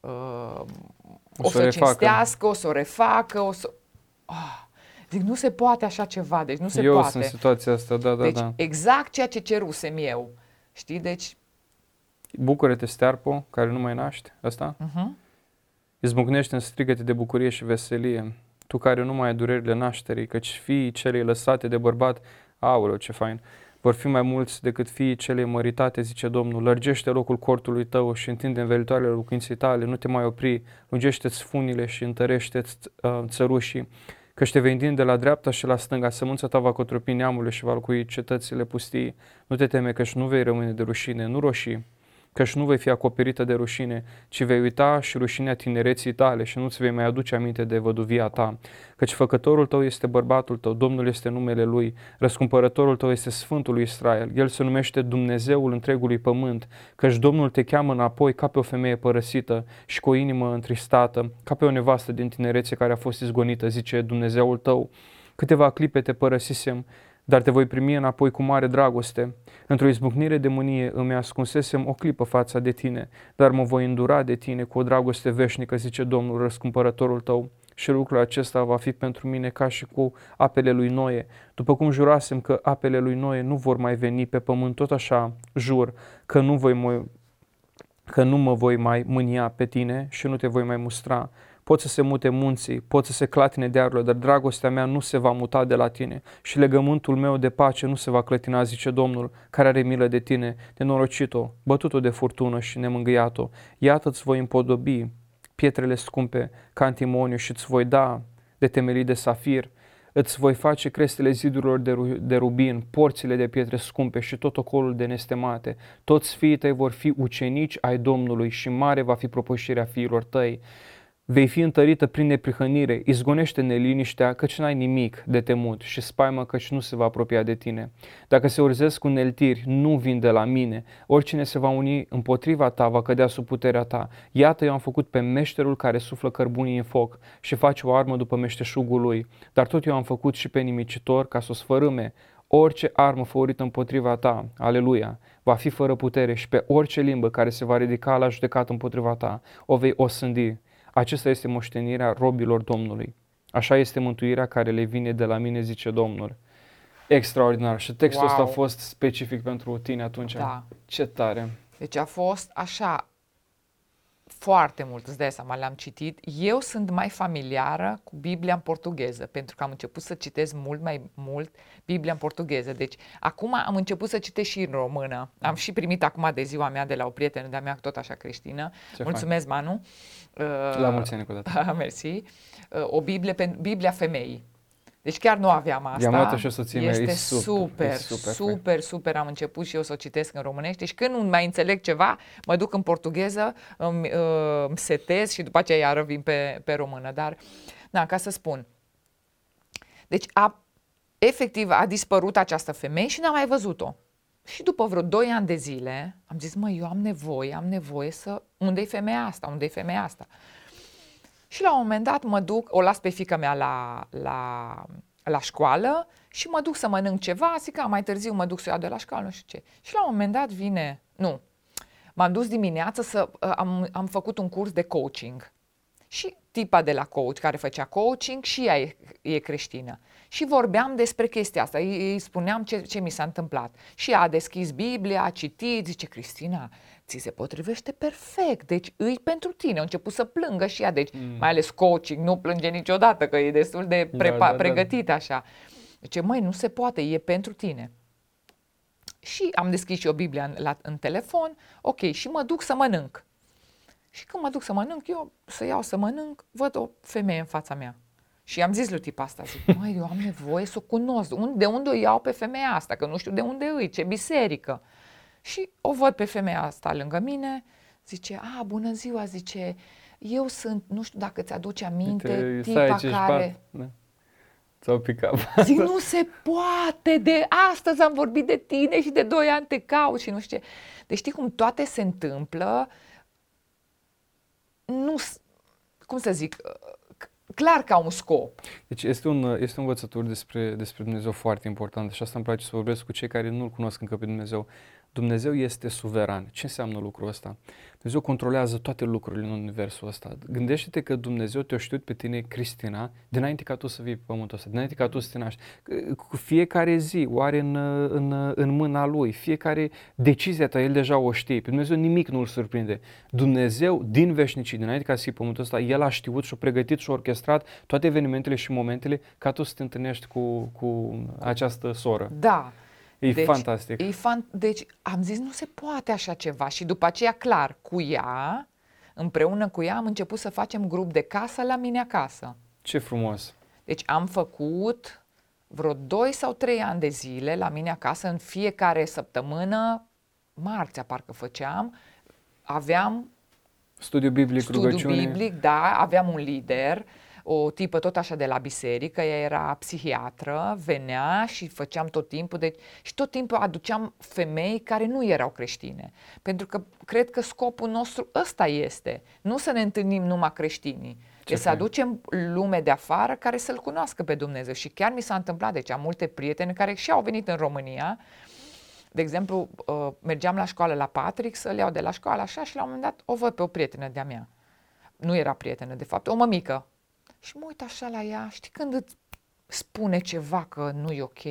[SPEAKER 2] uh, o,
[SPEAKER 1] să
[SPEAKER 2] să
[SPEAKER 1] refacă.
[SPEAKER 2] cinstească, o să o refacă, o să... Ah, zic, nu se poate așa ceva, deci nu se
[SPEAKER 1] eu
[SPEAKER 2] poate.
[SPEAKER 1] sunt în situația asta, da, da,
[SPEAKER 2] deci
[SPEAKER 1] da.
[SPEAKER 2] exact ceea ce cerusem eu. Știi, deci...
[SPEAKER 1] Bucură-te, stearpo, care nu mai naște, asta?
[SPEAKER 2] Uh-huh.
[SPEAKER 1] Izbucnește în strigăte de bucurie și veselie, tu care nu mai ai durerile nașterii, căci fiii celei lăsate de bărbat, aoleu, ce fain, vor fi mai mulți decât fiii celei măritate, zice Domnul, lărgește locul cortului tău și întinde învelitoarele locuinței tale, nu te mai opri, lungește-ți funile și întărește-ți uh, țărușii, căci te vei întinde la dreapta și la stânga, sămânța ta va cotropi neamurile și va locui cetățile pustii. Nu te teme, căci nu vei rămâne de rușine, nu roșii, căci nu vei fi acoperită de rușine, ci vei uita și rușinea tinereții tale și nu-ți vei mai aduce aminte de văduvia ta. Căci făcătorul tău este bărbatul tău, Domnul este numele lui, răscumpărătorul tău este Sfântul lui Israel. El se numește Dumnezeul întregului pământ, căci Domnul te cheamă înapoi ca pe o femeie părăsită și cu o inimă întristată, ca pe o nevastă din tinerețe care a fost izgonită, zice Dumnezeul tău. Câteva clipe te părăsisem, dar te voi primi înapoi cu mare dragoste. Într-o izbucnire de mânie îmi ascunsesem o clipă fața de tine, dar mă voi îndura de tine cu o dragoste veșnică, zice Domnul, răscumpărătorul tău. Și lucrul acesta va fi pentru mine ca și cu apele lui Noe. După cum jurasem că apele lui Noe nu vor mai veni pe pământ, tot așa jur că nu, voi mă, că nu mă voi mai mânia pe tine și nu te voi mai mustra. Pot să se mute munții, pot să se clatine dearurile, dar dragostea mea nu se va muta de la tine și legământul meu de pace nu se va clătina, zice Domnul, care are milă de tine, nenorocit-o, bătut-o de furtună și nemângâiat-o. Iată îți voi împodobi pietrele scumpe ca antimoniu și îți voi da de temelii de safir, îți voi face crestele zidurilor de, ru- de rubin, porțile de pietre scumpe și tot ocolul de nestemate. Toți fiii tăi vor fi ucenici ai Domnului și mare va fi propășirea fiilor tăi. Vei fi întărită prin neprihănire, izgonește neliniștea, căci n-ai nimic de temut și spaimă căci nu se va apropia de tine. Dacă se urzesc cu neltiri, nu vin de la mine. Oricine se va uni împotriva ta va cădea sub puterea ta. Iată, eu am făcut pe meșterul care suflă cărbunii în foc și face o armă după meșteșugul lui. Dar tot eu am făcut și pe nimicitor ca să o sfărâme. Orice armă făurită împotriva ta, aleluia, va fi fără putere și pe orice limbă care se va ridica la judecat împotriva ta, o vei osândi. Acesta este moștenirea robilor Domnului. Așa este mântuirea care le vine de la mine, zice Domnul. Extraordinar. Și textul ăsta a
[SPEAKER 2] Wow.
[SPEAKER 1] fost specific pentru tine atunci.
[SPEAKER 2] Da.
[SPEAKER 1] Ce tare.
[SPEAKER 2] Deci a fost așa foarte mult, îți dai seama, le-am citit. Eu sunt mai familiară cu Biblia în portugheză, pentru că am început să citesc mult mai mult Biblia în portugheză. Deci acum am început să citesc și în română. Am și primit acum de ziua mea de la o prietenă de-a mea, tot așa creștină.
[SPEAKER 1] Ce
[SPEAKER 2] Mulțumesc, Manu. Uh,
[SPEAKER 1] La mulți ani încă o dată.
[SPEAKER 2] Mersi. Uh, O Biblie, pe, Biblia femeii. Deci chiar nu aveam asta.
[SPEAKER 1] I-am luat-o și o soției mele,
[SPEAKER 2] Este
[SPEAKER 1] e super,
[SPEAKER 2] super,
[SPEAKER 1] e super
[SPEAKER 2] super, super, super. Am început și eu să o citesc în românește și când nu mai înțeleg ceva, mă duc în portugheză, îmi, uh, îmi setez și după aceea iară vin pe, pe română. Dar, na, ca să spun. Deci, a, efectiv, a dispărut această femeie și n-am mai văzut-o. Și după vreo 2 ani de zile, am zis, mă, eu am nevoie, am nevoie să... Unde-i femeia asta? Unde-i femeia asta? Și la un moment dat mă duc, o las pe fica mea la, la, la școală și mă duc să mănânc ceva, zic că mai târziu mă duc să o iau de la școală, nu știu ce. Și la un moment dat vine, nu, m-am dus dimineață să, uh, am, am făcut un curs de coaching. Și tipa de la coach, care făcea coaching, și ea e, e creștină. Și vorbeam despre chestia asta, îi, îi spuneam ce, ce mi s-a întâmplat. Și ea a deschis Biblia, a citit, zice, Cristina, ți se potrivește perfect, deci îi pentru tine. A început să plângă și ea, deci mm. mai ales coaching, nu plânge niciodată, că e destul de
[SPEAKER 1] Da,
[SPEAKER 2] prepa-
[SPEAKER 1] da, da.
[SPEAKER 2] pregătit așa. Deci, măi, nu se poate, e pentru tine. Și am deschis și o Biblia în, la, în telefon, ok, și mă duc să mănânc. Și când mă duc să mănânc, eu să iau să mănânc, văd o femeie în fața mea. Și am zis lui tipa asta, zic, măi, eu am nevoie să o cunosc. De unde o iau pe femeia asta? Că nu știu de unde îi, ce biserică. Și o văd pe femeia asta lângă mine, zice, a, bună ziua, zice, eu sunt, nu știu dacă ți-aduce aminte,
[SPEAKER 1] Uite,
[SPEAKER 2] tipa
[SPEAKER 1] stai,
[SPEAKER 2] care...
[SPEAKER 1] Da. Ți-au picat.
[SPEAKER 2] Zic, nu se poate, de astăzi am vorbit de tine și de doi ani te caut și nu știu ce. Deci știi cum toate se întâmplă, nu, cum să zic, clar că au un scop.
[SPEAKER 1] Deci este un, este un învățător despre, despre Dumnezeu foarte important și asta îmi place să vorbesc cu cei care nu-L cunosc încă pe Dumnezeu. Dumnezeu este suveran. Ce înseamnă lucrul ăsta? Dumnezeu controlează toate lucrurile în universul ăsta. Gândește-te că Dumnezeu te-a știut pe tine, Cristina, dinainte ca tu să vii pe pământul ăsta, dinainte ca tu să te naști. Cu fiecare zi o are în, în, în mâna Lui, fiecare decizie ta, El deja o știe. Pe Dumnezeu nimic nu îl surprinde. Dumnezeu, din veșnicii, dinainte ca să fii pe pământul ăsta, El a știut și a pregătit și a orchestrat toate evenimentele și momentele ca tu să te întâlnești cu, cu această soră.
[SPEAKER 2] Da.
[SPEAKER 1] E deci, fantastic.
[SPEAKER 2] E fan, deci am zis, nu se poate așa ceva și după aceea, clar, cu ea, împreună cu ea, am început să facem grup de casă la mine acasă.
[SPEAKER 1] Ce frumos!
[SPEAKER 2] Deci am făcut vreo 2 sau 3 ani de zile la mine acasă, în fiecare săptămână, marțea parcă făceam, aveam
[SPEAKER 1] studiu biblic,
[SPEAKER 2] studiu
[SPEAKER 1] rugăciune.
[SPEAKER 2] biblic, da, aveam un lider, o tipă tot așa de la biserică, ea era psihiatră, venea și făceam tot timpul, deci, și tot timpul aduceam femei care nu erau creștine. Pentru că cred că scopul nostru ăsta este, nu să ne întâlnim numai creștinii, ce să aducem lume de afară care să-L cunoască pe Dumnezeu. Și chiar mi s-a întâmplat, deci am multe prieteni care și au venit în România, de exemplu, uh, mergeam la școală la Patrick să-l iau de la școală așa și la un moment dat o văd pe o prietenă de-a mea. Nu era prietenă, de fapt, o mămică și mă uit așa la ea, știi când îți spune ceva că nu e ok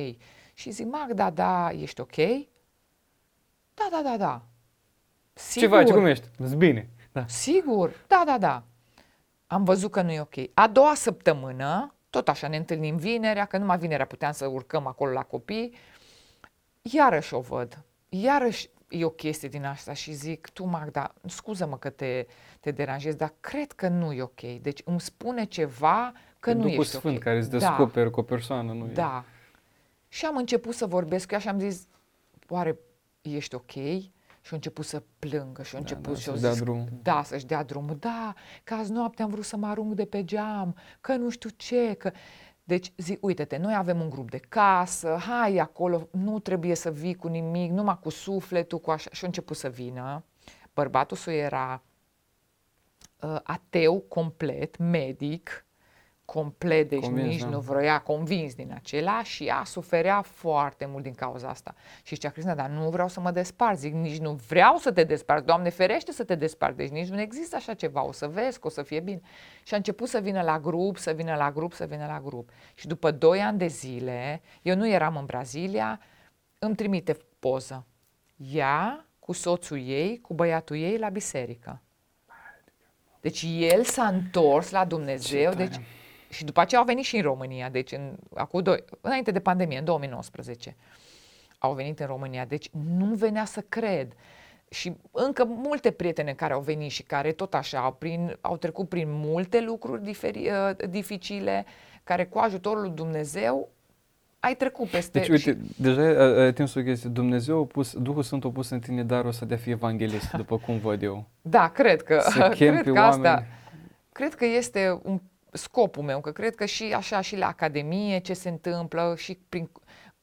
[SPEAKER 2] și zic, Magda, da, ești ok? Da, da, da, da.
[SPEAKER 1] Sigur. Ce faci, cum ești? Îți bine.
[SPEAKER 2] Da. Sigur, da, da, da. Am văzut că nu e ok. A doua săptămână, tot așa ne întâlnim vinerea, că numai vinerea puteam să urcăm acolo la copii, iarăși o văd. Iarăși e o chestie din asta și zic, tu Magda, scuză-mă că te, te deranjez, dar cred că nu e ok. Deci îmi spune ceva că nu
[SPEAKER 1] Duhul
[SPEAKER 2] ești
[SPEAKER 1] Sfânt
[SPEAKER 2] ok.
[SPEAKER 1] care îți da. descoperă da. cu o persoană, nu
[SPEAKER 2] Da. E. Și am început să vorbesc cu ea și am zis, oare ești ok? Și a început să plângă și a început
[SPEAKER 1] da, da,
[SPEAKER 2] și a
[SPEAKER 1] zis,
[SPEAKER 2] dea
[SPEAKER 1] drum.
[SPEAKER 2] da, să-și dea drumul. Da, că azi noapte am vrut să mă arunc de pe geam, că nu știu ce, că... Deci zic, uite-te, noi avem un grup de casă, hai acolo, nu trebuie să vii cu nimic, numai cu sufletul, cu așa. Și a început să vină. Bărbatul său era uh, ateu complet, medic, complet, deci convins, nici da. nu vroia, convins din acela și ea suferea foarte mult din cauza asta. Și zicea, Cristina, dar nu vreau să mă despart, zic, nici nu vreau să te despart, Doamne ferește să te despart, deci nici nu există așa ceva, o să vezi că o să fie bine. Și a început să vină la grup, să vină la grup, să vină la grup. Și după doi ani de zile, eu nu eram în Brazilia, îmi trimite poză. Ea cu soțul ei, cu băiatul ei la biserică. Deci el s-a întors la Dumnezeu, deci și după aceea au venit și în România, deci în, acum doi, înainte de pandemie, în 2019, au venit în România. Deci nu venea să cred. Și încă multe prietene care au venit și care tot așa au, prin, au trecut prin multe lucruri diferi, uh, dificile, care cu ajutorul lui Dumnezeu ai trecut peste...
[SPEAKER 1] Deci, uite, și... deja ai atins o chestie. Dumnezeu a pus, Duhul Sfânt a pus în tine darul ăsta de a fi evanghelist, după cum văd eu.
[SPEAKER 2] Da, cred că,
[SPEAKER 1] să
[SPEAKER 2] cred
[SPEAKER 1] că
[SPEAKER 2] oameni. asta, cred că este un scopul meu, că cred că și așa și la academie ce se întâmplă și prin,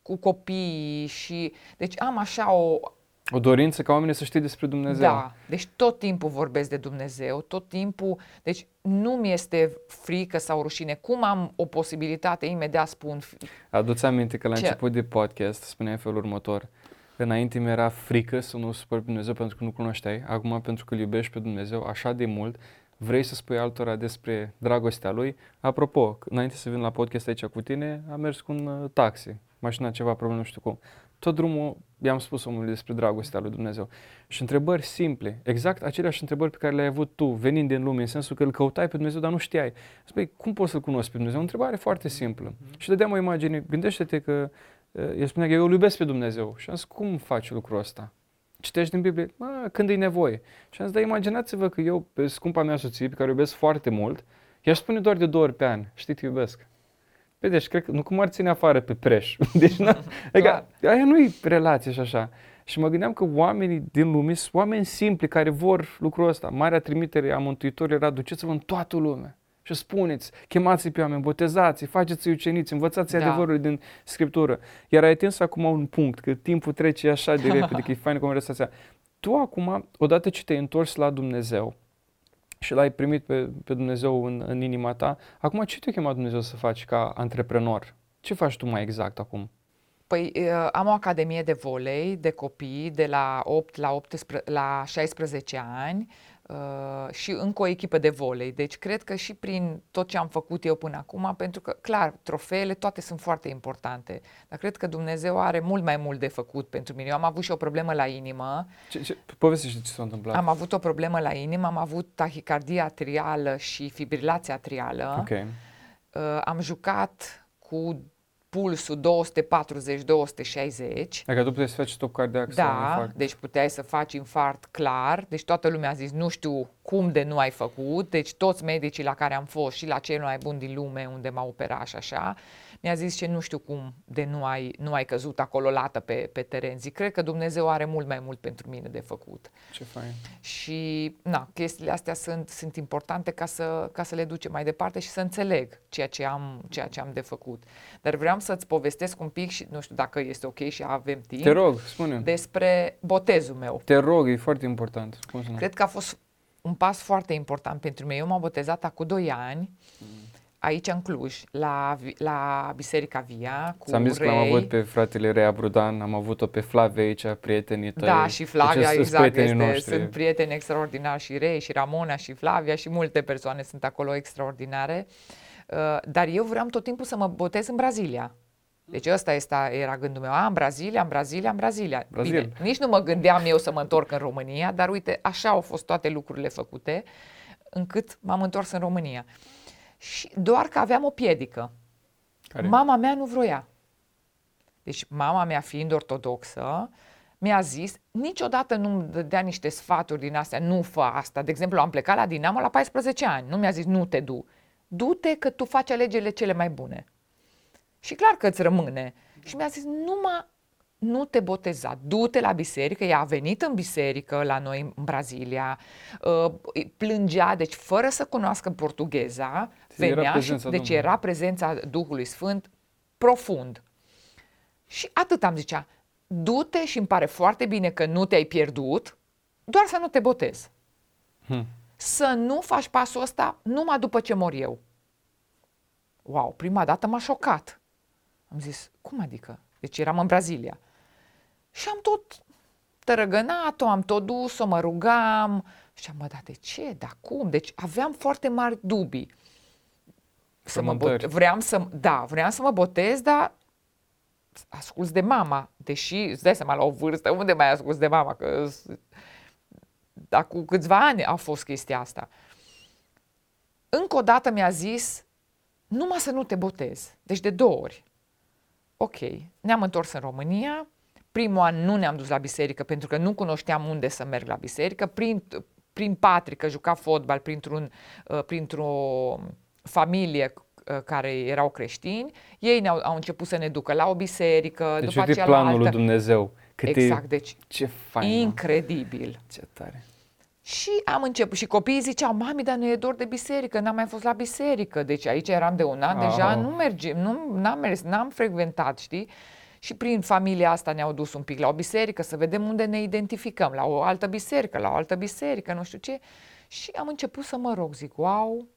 [SPEAKER 2] cu copiii și deci am așa o
[SPEAKER 1] o dorință ca oamenii să știe despre Dumnezeu.
[SPEAKER 2] Da, deci tot timpul vorbesc de Dumnezeu, tot timpul, deci nu mi este frică sau rușine. Cum am o posibilitate, imediat spun.
[SPEAKER 1] Aduți aminte că la Ce? început de podcast spuneai felul următor. Înainte mi era frică să nu supăr pe Dumnezeu pentru că nu cunoșteai, acum pentru că îl iubești pe Dumnezeu așa de mult, vrei să spui altora despre dragostea lui. Apropo, înainte să vin la podcast aici cu tine, am mers cu un uh, taxi, mașina ceva, problemă, nu știu cum. Tot drumul i-am spus omului despre dragostea lui Dumnezeu. Și întrebări simple, exact aceleași întrebări pe care le-ai avut tu venind din lume, în sensul că îl căutai pe Dumnezeu, dar nu știai. Spui, cum poți să-L cunoști pe Dumnezeu? O întrebare foarte simplă. Mm-hmm. Și dădeam o imagine, gândește-te că uh, el spunea că eu îl iubesc pe Dumnezeu. Și am zis, cum faci lucrul ăsta? Citești din Biblie, mă, când e nevoie. Și am zis, dar imaginați-vă că eu, pe scumpa mea soție, pe care o iubesc foarte mult, I-aș spune doar de două ori pe an, știi, te iubesc. Păi deci, cred că nu cum ar ține afară pe preș. Deci, na, adică, aia nu e relație și așa. Și mă gândeam că oamenii din lume sunt oameni simpli care vor lucrul ăsta. Marea trimitere a Mântuitorului era duceți-vă în toată lumea și spuneți, chemați pe oameni, botezați faceți-i uceniți, învățați da. adevărul din Scriptură. Iar ai atins acum un punct, că timpul trece așa de repede, că e fain conversația. Tu acum, odată ce te-ai întors la Dumnezeu și l-ai primit pe, pe Dumnezeu în, în inima ta, acum ce te-a chemat Dumnezeu să faci ca antreprenor? Ce faci tu mai exact acum?
[SPEAKER 2] Păi am o academie de volei de copii de la 8 la, 18, la 16 ani uh, și încă o echipă de volei. Deci cred că și prin tot ce am făcut eu până acum, pentru că, clar, trofeele toate sunt foarte importante, dar cred că Dumnezeu are mult mai mult de făcut pentru mine. Eu am avut și o problemă la inimă.
[SPEAKER 1] Ce, ce, povestește ce s-a întâmplat.
[SPEAKER 2] Am avut o problemă la inimă, am avut tahicardia atrială și fibrilația atrială.
[SPEAKER 1] Okay.
[SPEAKER 2] Uh, am jucat cu pulsul 240-260.
[SPEAKER 1] Dacă tu puteai să faci stop cardiac
[SPEAKER 2] da,
[SPEAKER 1] sau infarct.
[SPEAKER 2] deci puteai să faci infart clar. Deci toată lumea a zis, nu știu cum de nu ai făcut. Deci toți medicii la care am fost și la cei mai buni din lume unde m-au operat și așa, mi-a zis ce nu știu cum de nu ai, nu ai căzut acolo lată pe, pe teren. Zic, cred că Dumnezeu are mult mai mult pentru mine de făcut.
[SPEAKER 1] Ce fain.
[SPEAKER 2] Și, na, chestiile astea sunt, sunt importante ca să, ca să le ducem mai departe și să înțeleg ceea ce am, ceea ce am de făcut. Dar vreau să-ți povestesc un pic și nu știu dacă este ok și avem timp.
[SPEAKER 1] Te rog, spune
[SPEAKER 2] Despre botezul meu.
[SPEAKER 1] Te rog, e foarte important. Cum să
[SPEAKER 2] Cred că a fost un pas foarte important pentru mine. Eu m-am botezat acum 2 ani. Mm aici în Cluj, la, la Biserica Via, cu
[SPEAKER 1] Ți-am zis
[SPEAKER 2] Rei.
[SPEAKER 1] că am avut pe fratele Rea Brudan, am avut-o pe Flavia aici, prietenii tăi.
[SPEAKER 2] Da, și Flavia, deci, exact, este,
[SPEAKER 1] noștri.
[SPEAKER 2] sunt prieteni extraordinari și Rei, și Ramona, și Flavia, și multe persoane sunt acolo extraordinare. Uh, dar eu vreau tot timpul să mă botez în Brazilia. Deci ăsta este, era gândul meu, a, în Brazilia, în Brazilia, în Brazilia.
[SPEAKER 1] Brazil.
[SPEAKER 2] Bine, nici nu mă gândeam eu să mă întorc în România, dar uite, așa au fost toate lucrurile făcute, încât m-am întors în România. Uh, și doar că aveam o piedică. Care? Mama mea nu vroia. Deci mama mea fiind ortodoxă, mi-a zis, niciodată nu-mi dădea niște sfaturi din astea, nu fă asta. De exemplu, am plecat la Dinamo la 14 ani, nu mi-a zis, nu te du. Du-te că tu faci alegerile cele mai bune. Și clar că îți rămâne. Și mi-a zis, numai nu te boteza, du-te la biserică, ea a venit în biserică la noi în Brazilia, uh, plângea, deci fără să cunoască portugheza, venea era și, deci Domnului. era prezența Duhului Sfânt profund. Și atât am zicea, du-te și îmi pare foarte bine că nu te-ai pierdut, doar să nu te botezi. Hmm. Să nu faci pasul ăsta numai după ce mor eu. Wow, prima dată m-a șocat. Am zis, cum adică? Deci eram în Brazilia. Și am tot tărăgănat-o, am tot dus-o, mă rugam. Și am, mă, da, de ce? Da, cum? Deci aveam foarte mari dubii. Să mă bot- vreau să, da, vreau să mă botez, dar ascult de mama, deși îți dai seama la o vârstă, unde mai ascult de mama, că dar cu câțiva ani a fost chestia asta. Încă o dată mi-a zis, numai să nu te botezi. Deci de două ori. Ok, ne-am întors în România, primul an nu ne-am dus la biserică pentru că nu cunoșteam unde să merg la biserică, prin, prin Patrică juca fotbal printr-un, uh, printr-o familie uh, care erau creștini, ei ne-au au început să ne ducă la o biserică,
[SPEAKER 1] deci
[SPEAKER 2] după aceea
[SPEAKER 1] planul
[SPEAKER 2] la altă.
[SPEAKER 1] lui Dumnezeu.
[SPEAKER 2] Cât exact, deci
[SPEAKER 1] ce fain,
[SPEAKER 2] incredibil.
[SPEAKER 1] Ce tare.
[SPEAKER 2] Și am început și copiii ziceau, mami, dar nu e dor de biserică, n-am mai fost la biserică. Deci aici eram de un an, oh. deja nu mergem, nu, n-am mers, n-am frecventat, știi? Și prin familia asta ne-au dus un pic la o biserică să vedem unde ne identificăm, la o altă biserică, la o altă biserică, nu știu ce. Și am început să mă rog, zic, wow,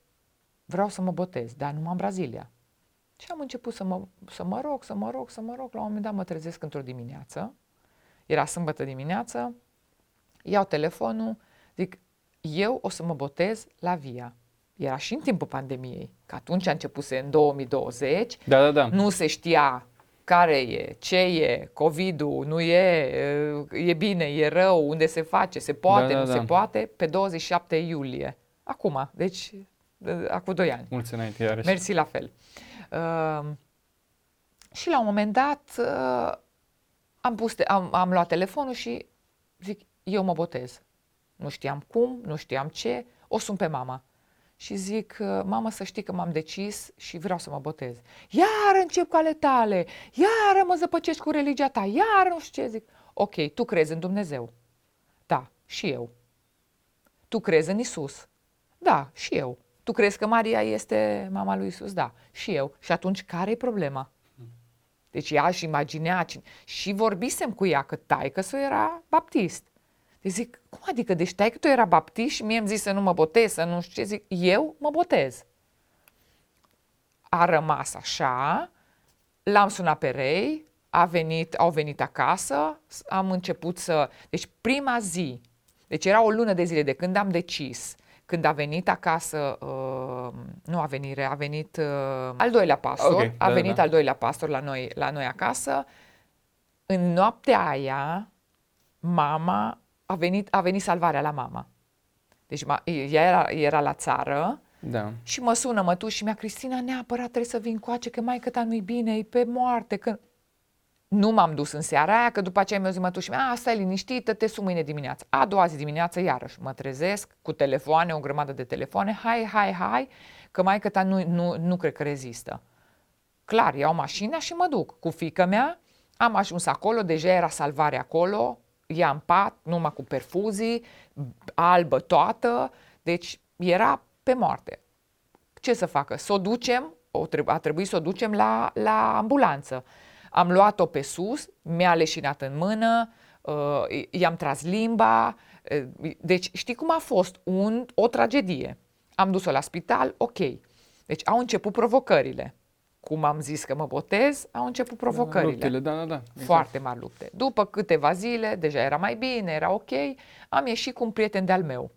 [SPEAKER 2] vreau să mă botez, dar numai în Brazilia. Și am început să mă, să mă rog, să mă rog, să mă rog. La un moment dat mă trezesc într-o dimineață, era sâmbătă dimineață, iau telefonul, zic, eu o să mă botez la Via. Era și în timpul pandemiei, că atunci a început în 2020,
[SPEAKER 1] da, da, da.
[SPEAKER 2] nu se știa care e, ce e, COVID-ul, nu e, e bine, e rău, unde se face, se poate, da, da, nu da. se poate, pe 27 iulie. Acum, deci acum 2 ani.
[SPEAKER 1] Mulți înainte, iarăși.
[SPEAKER 2] Mersi la fel. Uh, și la un moment dat uh, am, pus te- am, am luat telefonul și zic, eu mă botez. Nu știam cum, nu știam ce, o sun pe mama. și zic, uh, mamă să știi că m-am decis și vreau să mă botez. Iar încep cu ale tale, iar mă zăpăcești cu religia ta, iar nu știu ce zic. Ok, tu crezi în Dumnezeu. Da, și eu. Tu crezi în Isus. Da, și eu. Tu crezi că Maria este mama lui Isus? Da, și eu. Și atunci care e problema? Deci ea își imaginea și vorbisem cu ea că taică să era baptist. Deci zic, cum adică? Deci tai că tu era baptist și mie îmi zis să nu mă botez, să nu știu ce. Zic, eu mă botez. A rămas așa, l-am sunat pe rei, a venit, au venit acasă, am început să... Deci prima zi, deci era o lună de zile de când am decis, când a venit acasă, uh, nu a venit, a venit uh, al doilea pastor, okay, a da, venit da. al doilea pastor la noi, la noi acasă, în noaptea aia, mama a venit, a venit salvarea la mama. Deci ma, ea era, era la țară
[SPEAKER 1] da.
[SPEAKER 2] și mă sună mătuși și mi-a Cristina, neapărat trebuie să vin coace, că mai ta nu-i bine, e pe moarte. Că... Nu m-am dus în seara aia, că după aceea mi-a zis mătuși, a, stai liniștită, te sun mâine dimineață. A doua zi dimineață, iarăși, mă trezesc cu telefoane, o grămadă de telefoane, hai, hai, hai, că mai ta nu, nu, nu cred că rezistă. Clar, iau mașina și mă duc cu fică mea, am ajuns acolo, deja era salvare acolo, ea în pat, numai cu perfuzii, albă toată, deci era pe moarte. Ce să facă? Să o ducem, o trebu- a trebuit să o ducem la, la ambulanță. Am luat-o pe sus, mi-a leșinat în mână, uh, i-am tras limba, uh, deci știi cum a fost? Un, o tragedie. Am dus-o la spital, ok. Deci au început provocările cum am zis că mă botez, au început provocările.
[SPEAKER 1] Luptele, da, da, da. Exact.
[SPEAKER 2] Foarte mari lupte. După câteva zile, deja era mai bine, era ok, am ieșit cu un prieten de-al meu.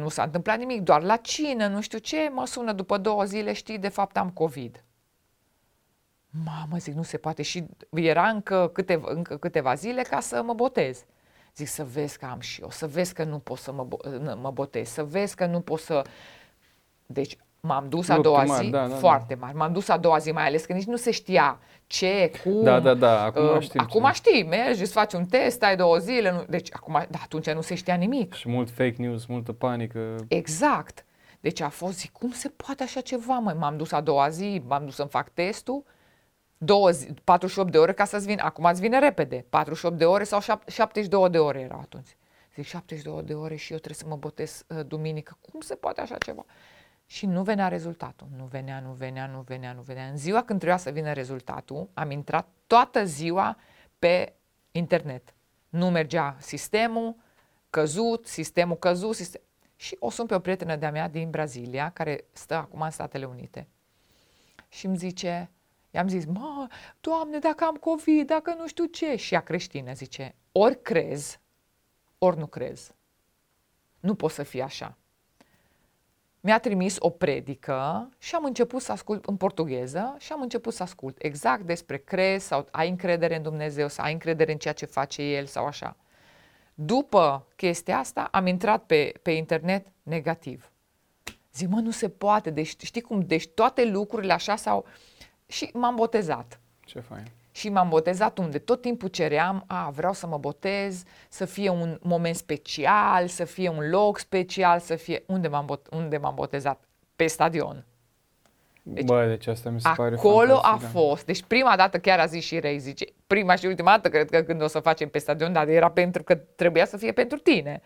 [SPEAKER 2] Nu s-a întâmplat nimic, doar la cină, nu știu ce, mă sună după două zile, știi, de fapt am COVID. Mamă, zic, nu se poate. Și era încă câteva, încă câteva zile ca să mă botez. Zic, să vezi că am și eu, să vezi că nu pot să mă, mă botez, să vezi că nu pot să... Deci M-am dus a doua mari, zi, da, da, da. foarte da. mari. M-am dus a doua zi, mai ales că nici nu se știa ce, cum.
[SPEAKER 1] Da, da, da, acum uh, știm.
[SPEAKER 2] Acum ce. știi, mergi, îți faci un test, ai două zile. Nu, deci acum, da, atunci nu se știa nimic.
[SPEAKER 1] Și mult fake news, multă panică.
[SPEAKER 2] Exact. Deci a fost, zic, cum se poate așa ceva, măi? M-am dus a doua zi, m-am dus să-mi fac testul, două zi, 48 de ore ca să-ți vin. Acum îți vine repede. 48 de ore sau 72 de ore era atunci. Zic, 72 de ore și eu trebuie să mă botez uh, duminică. Cum se poate așa ceva? Și nu venea rezultatul. Nu venea, nu venea, nu venea, nu venea. În ziua când trebuia să vină rezultatul, am intrat toată ziua pe internet. Nu mergea sistemul, căzut, sistemul căzut, sistem... și o sun pe o prietenă de-a mea din Brazilia, care stă acum în Statele Unite. Și îmi zice, i-am zis, mă, doamne, dacă am COVID, dacă nu știu ce. Și ea creștină zice, ori crezi, ori nu crezi. Nu poți să fie așa mi-a trimis o predică și am început să ascult în portugheză și am început să ascult exact despre crezi sau ai încredere în Dumnezeu sau ai încredere în ceea ce face El sau așa. După chestia asta am intrat pe, pe internet negativ. Zic, mă, nu se poate, deci știi cum, deci toate lucrurile așa sau... Și m-am botezat.
[SPEAKER 1] Ce fain
[SPEAKER 2] și m-am botezat unde tot timpul ceream, a, vreau să mă botez, să fie un moment special, să fie un loc special, să fie... Unde m-am, bot- unde m-am botezat? Pe stadion.
[SPEAKER 1] Deci, Bă, deci asta mi se pare
[SPEAKER 2] Acolo
[SPEAKER 1] a
[SPEAKER 2] da. fost. Deci prima dată chiar a zis și Rei, zice, prima și ultima dată cred că când o să facem pe stadion, dar era pentru că trebuia să fie pentru tine.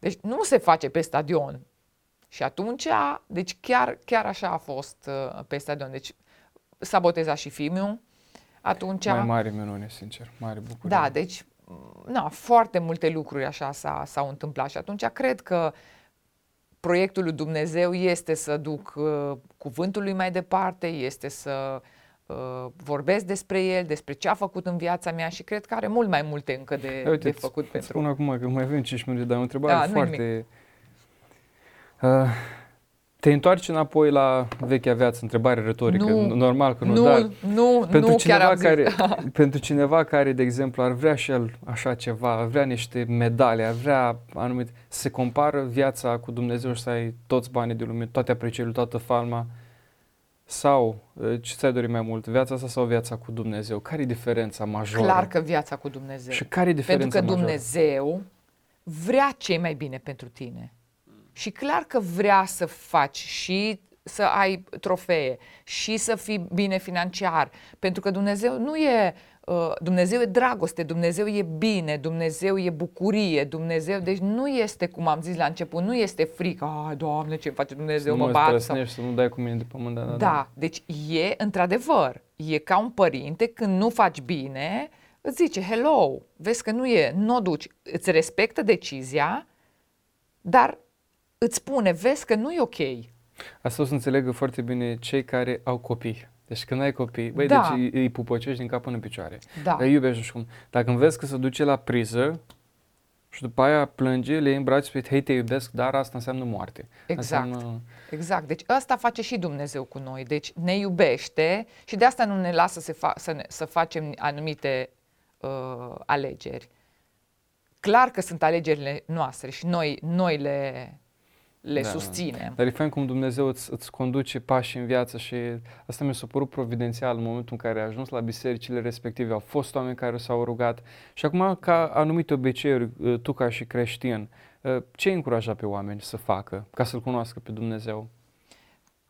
[SPEAKER 2] Deci nu se face pe stadion. Și atunci, deci chiar, chiar așa a fost uh, pe stadion. Deci s-a botezat și filmul, atunci...
[SPEAKER 1] Mai mare minune, sincer, mare bucurie.
[SPEAKER 2] Da, deci, na, foarte multe lucruri așa s-a, s-au întâmplat și atunci cred că proiectul lui Dumnezeu este să duc uh, cuvântul lui mai departe, este să uh, vorbesc despre el, despre ce a făcut în viața mea și cred că are mult mai multe încă de, Uite, de făcut pentru...
[SPEAKER 1] spun acum că mai avem 5 minute, dar o întrebare da, foarte... Uh, te întoarci înapoi la vechea viață, întrebare retorică, nu, normal că nu,
[SPEAKER 2] nu
[SPEAKER 1] dar
[SPEAKER 2] nu,
[SPEAKER 1] pentru,
[SPEAKER 2] nu,
[SPEAKER 1] cineva
[SPEAKER 2] chiar
[SPEAKER 1] care, pentru cineva care, de exemplu, ar vrea și el așa ceva, ar vrea niște medalii, ar vrea anumit, se compară viața cu Dumnezeu și să ai toți banii de lume, toate aprecierile, toată falma, sau eh, ce ți-ai dori mai mult, viața asta sau viața cu Dumnezeu? Care e diferența majoră?
[SPEAKER 2] Clar că viața cu Dumnezeu.
[SPEAKER 1] Și care e diferența
[SPEAKER 2] Pentru că
[SPEAKER 1] majoră?
[SPEAKER 2] Dumnezeu vrea ce mai bine pentru tine. Și clar că vrea să faci și să ai trofee și să fii bine financiar, pentru că Dumnezeu nu e uh, Dumnezeu e dragoste, Dumnezeu e bine, Dumnezeu e bucurie, Dumnezeu, deci nu este, cum am zis la început, nu este frică, ai, Doamne, ce face Dumnezeu,
[SPEAKER 1] să
[SPEAKER 2] mă
[SPEAKER 1] nu
[SPEAKER 2] bat.
[SPEAKER 1] Sau... să nu dai cu mine de pământ. Da, da,
[SPEAKER 2] da, deci e, într-adevăr, e ca un părinte, când nu faci bine, îți zice, hello, vezi că nu e, nu o duci, îți respectă decizia, dar îți spune, vezi că nu e ok.
[SPEAKER 1] Asta o să înțelegă foarte bine cei care au copii. Deci când ai copii, băi,
[SPEAKER 2] Da.
[SPEAKER 1] deci îi, îi pupăcești din cap până în picioare.
[SPEAKER 2] Da.
[SPEAKER 1] Îi iubești și cum. Dacă înveți că se duce la priză și după aia plânge, le iei în brațe și hei, te iubesc, dar asta înseamnă moarte.
[SPEAKER 2] Exact.
[SPEAKER 1] Înseamnă,
[SPEAKER 2] Exact. Deci asta face și Dumnezeu cu noi. Deci ne iubește și de asta nu ne lasă să, fa- să, ne, să facem anumite uh, alegeri. Clar că sunt alegerile noastre și noi, noi le, le
[SPEAKER 1] Da, da.
[SPEAKER 2] susținem.
[SPEAKER 1] Dar e fain cum Dumnezeu îți, îți conduce pași în viață și asta mi s-a părut providențial în momentul în care ai ajuns la bisericile respective. Au fost oameni care s-au rugat și acum ca anumite obiceiuri, uh, tu ca și creștin, uh, ce îi încuraja pe oameni să facă ca să-L cunoască pe Dumnezeu?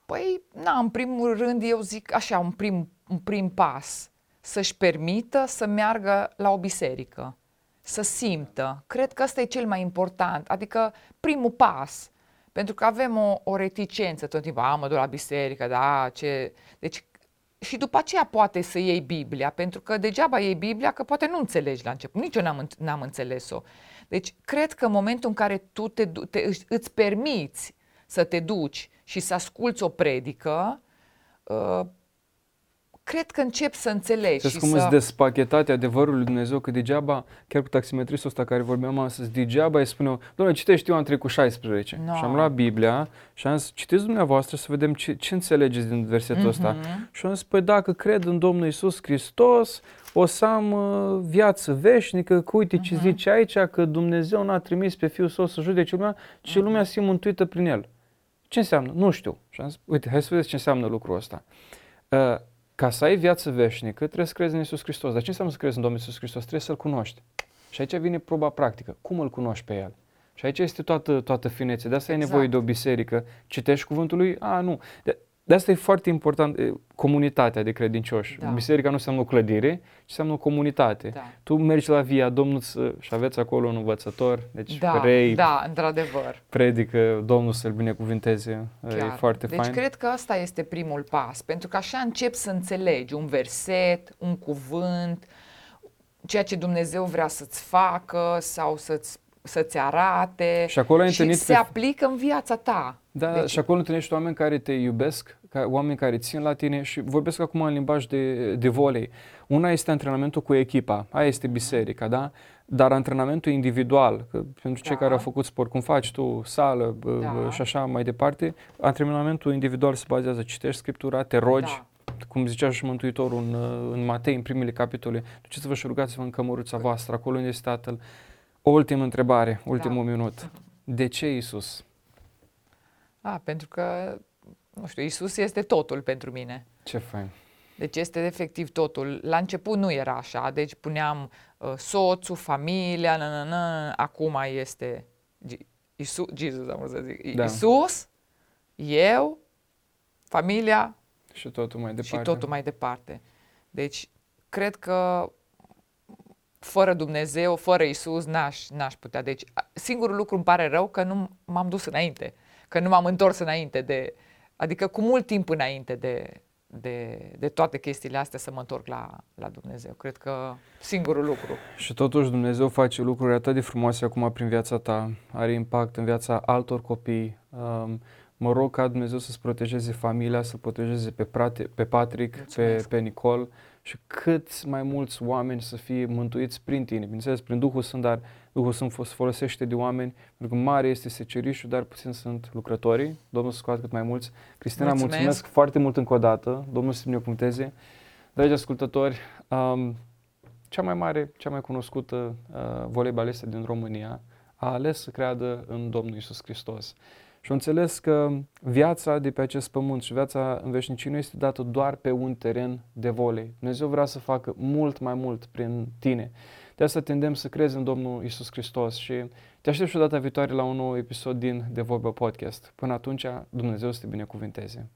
[SPEAKER 2] Păi, na, în primul rând, eu zic așa, un prim, un prim pas, să-și permită să meargă la o biserică, să simtă. Cred că ăsta e cel mai important, adică primul pas. Pentru că avem o, o reticență tot timpul, a, mă duc la biserică, da, ce... Deci, și după aceea poate să iei Biblia, pentru că degeaba iei Biblia, că poate nu înțelegi la început. Nici eu n-am, în- n-am înțeles-o. Deci, cred că în momentul în care tu te, du- te, își- îți permiți să te duci și să asculți o predică, uh, cred că începi să înțelegi
[SPEAKER 1] Știți
[SPEAKER 2] și
[SPEAKER 1] cum
[SPEAKER 2] să...
[SPEAKER 1] îți despachetate adevărul lui Dumnezeu, că degeaba, chiar cu taximetristul ăsta care vorbeam astăzi, degeaba îi spuneau, doamne, citești, eu am trecut 16.
[SPEAKER 2] No.
[SPEAKER 1] Și am luat Biblia și am zis, citiți dumneavoastră să vedem ce, ce înțelegeți din versetul ăsta.
[SPEAKER 2] Mhm.
[SPEAKER 1] Și am zis, păi dacă cred în Domnul Isus Hristos, o să am uh, viață veșnică, că uite ce
[SPEAKER 2] Mhm.
[SPEAKER 1] zice aici, că Dumnezeu n-a trimis pe Fiul Său să judece lumea, ci
[SPEAKER 2] Mhm.
[SPEAKER 1] lumea să fie mântuită prin El. Ce înseamnă? Nu știu. Și am zis, uite, hai să vedeți ce înseamnă lucrul ăsta. Uh, ca să ai viață veșnică, trebuie să crezi în Isus Hristos. Dar ce înseamnă să crezi în Domnul Isus Hristos? Trebuie să-L cunoști. Și aici vine proba practică. Cum îl cunoști pe El? Și aici este toată, toată finețea. De asta
[SPEAKER 2] Exact.
[SPEAKER 1] e nevoie de o biserică. Citești cuvântul lui? A, nu. De, de asta e foarte important e, comunitatea de credincioși.
[SPEAKER 2] Da.
[SPEAKER 1] Biserica nu înseamnă o clădire, ci înseamnă o comunitate.
[SPEAKER 2] Da.
[SPEAKER 1] Tu mergi la via Domnul să- și aveți acolo un învățător, deci
[SPEAKER 2] Da,
[SPEAKER 1] rei,
[SPEAKER 2] da, într-adevăr.
[SPEAKER 1] predică, Domnul să-l binecuvinteze. E
[SPEAKER 2] Chiar.
[SPEAKER 1] foarte
[SPEAKER 2] deci
[SPEAKER 1] fain.
[SPEAKER 2] cred că ăsta este primul pas, pentru că așa începi să înțelegi un verset, un cuvânt, ceea ce Dumnezeu vrea să-ți facă sau să-ți, să-ți arate
[SPEAKER 1] Și acolo ai
[SPEAKER 2] și
[SPEAKER 1] întâlnit
[SPEAKER 2] se
[SPEAKER 1] pe-
[SPEAKER 2] aplică în viața ta.
[SPEAKER 1] Da,
[SPEAKER 2] Deci-
[SPEAKER 1] deci... și acolo întâlnești oameni care te iubesc, ca, oameni care țin la tine și vorbesc acum în limbaj de, de volei. Una este antrenamentul cu echipa, aia este biserica, da? Dar antrenamentul individual, că pentru cei
[SPEAKER 2] Da.
[SPEAKER 1] care au făcut sport, cum faci tu, sală
[SPEAKER 2] Da.
[SPEAKER 1] da. și așa mai departe, antrenamentul individual se bazează, citești Scriptura, te rogi,
[SPEAKER 2] Da.
[SPEAKER 1] cum zicea și Mântuitorul în, în Matei, în primele capitole, duceți-vă și rugați-vă în cămăruța voastră, acolo unde este Tatăl. O ultimă întrebare, ultimul minut. De ce Isus?
[SPEAKER 2] A, pentru că, nu știu, Isus este totul pentru mine.
[SPEAKER 1] Ce fain.
[SPEAKER 2] Deci este efectiv totul. La început nu era așa, deci puneam uh, soțul, familia, na, na, na, acum este Gi- Isus, Jesus, am vrut să zic,
[SPEAKER 1] Da.
[SPEAKER 2] Isus, eu, familia
[SPEAKER 1] Și totul mai departe.
[SPEAKER 2] și totul mai departe. Deci, cred că fără Dumnezeu, fără Isus, n-aș, n-aș putea. Deci, a- singurul lucru îmi pare rău că nu m-am dus înainte, că nu m-am întors înainte de, adică cu mult timp înainte de, de, de toate chestiile astea să mă întorc la, la Dumnezeu. Cred că singurul lucru.
[SPEAKER 1] Și totuși Dumnezeu face lucruri atât de frumoase acum prin viața ta, are impact în viața altor copii. Um, mă rog ca Dumnezeu să-ți protejeze familia, să protejeze pe, prate, pe Patrick, pe,
[SPEAKER 2] Mulțumesc.
[SPEAKER 1] pe Nicol și cât mai mulți oameni să fie mântuiți prin tine. Bineînțeles, prin Duhul Sfânt, dar Duhul Sfânt se folosește de oameni, pentru că mare este secerișul, dar puțin sunt lucrătorii. Domnul să scoată cât mai mulți. Cristina,
[SPEAKER 2] Mulțumesc.
[SPEAKER 1] mulțumesc foarte mult încă o dată. Domnul să te binecuvânteze. Dragi ascultători, um, cea mai mare, cea mai cunoscută uh, voleibalistă din România a ales să creadă în Domnul Isus Hristos. Și a înțeles că viața de pe acest pământ și viața în veșnicie nu este dată doar pe un teren de volei. Dumnezeu vrea să facă mult mai mult prin tine. De asta tindem să crezi în Domnul Isus Hristos și te aștept și o data viitoare la un nou episod din De Vorbă Podcast. Până atunci, Dumnezeu să te binecuvinteze.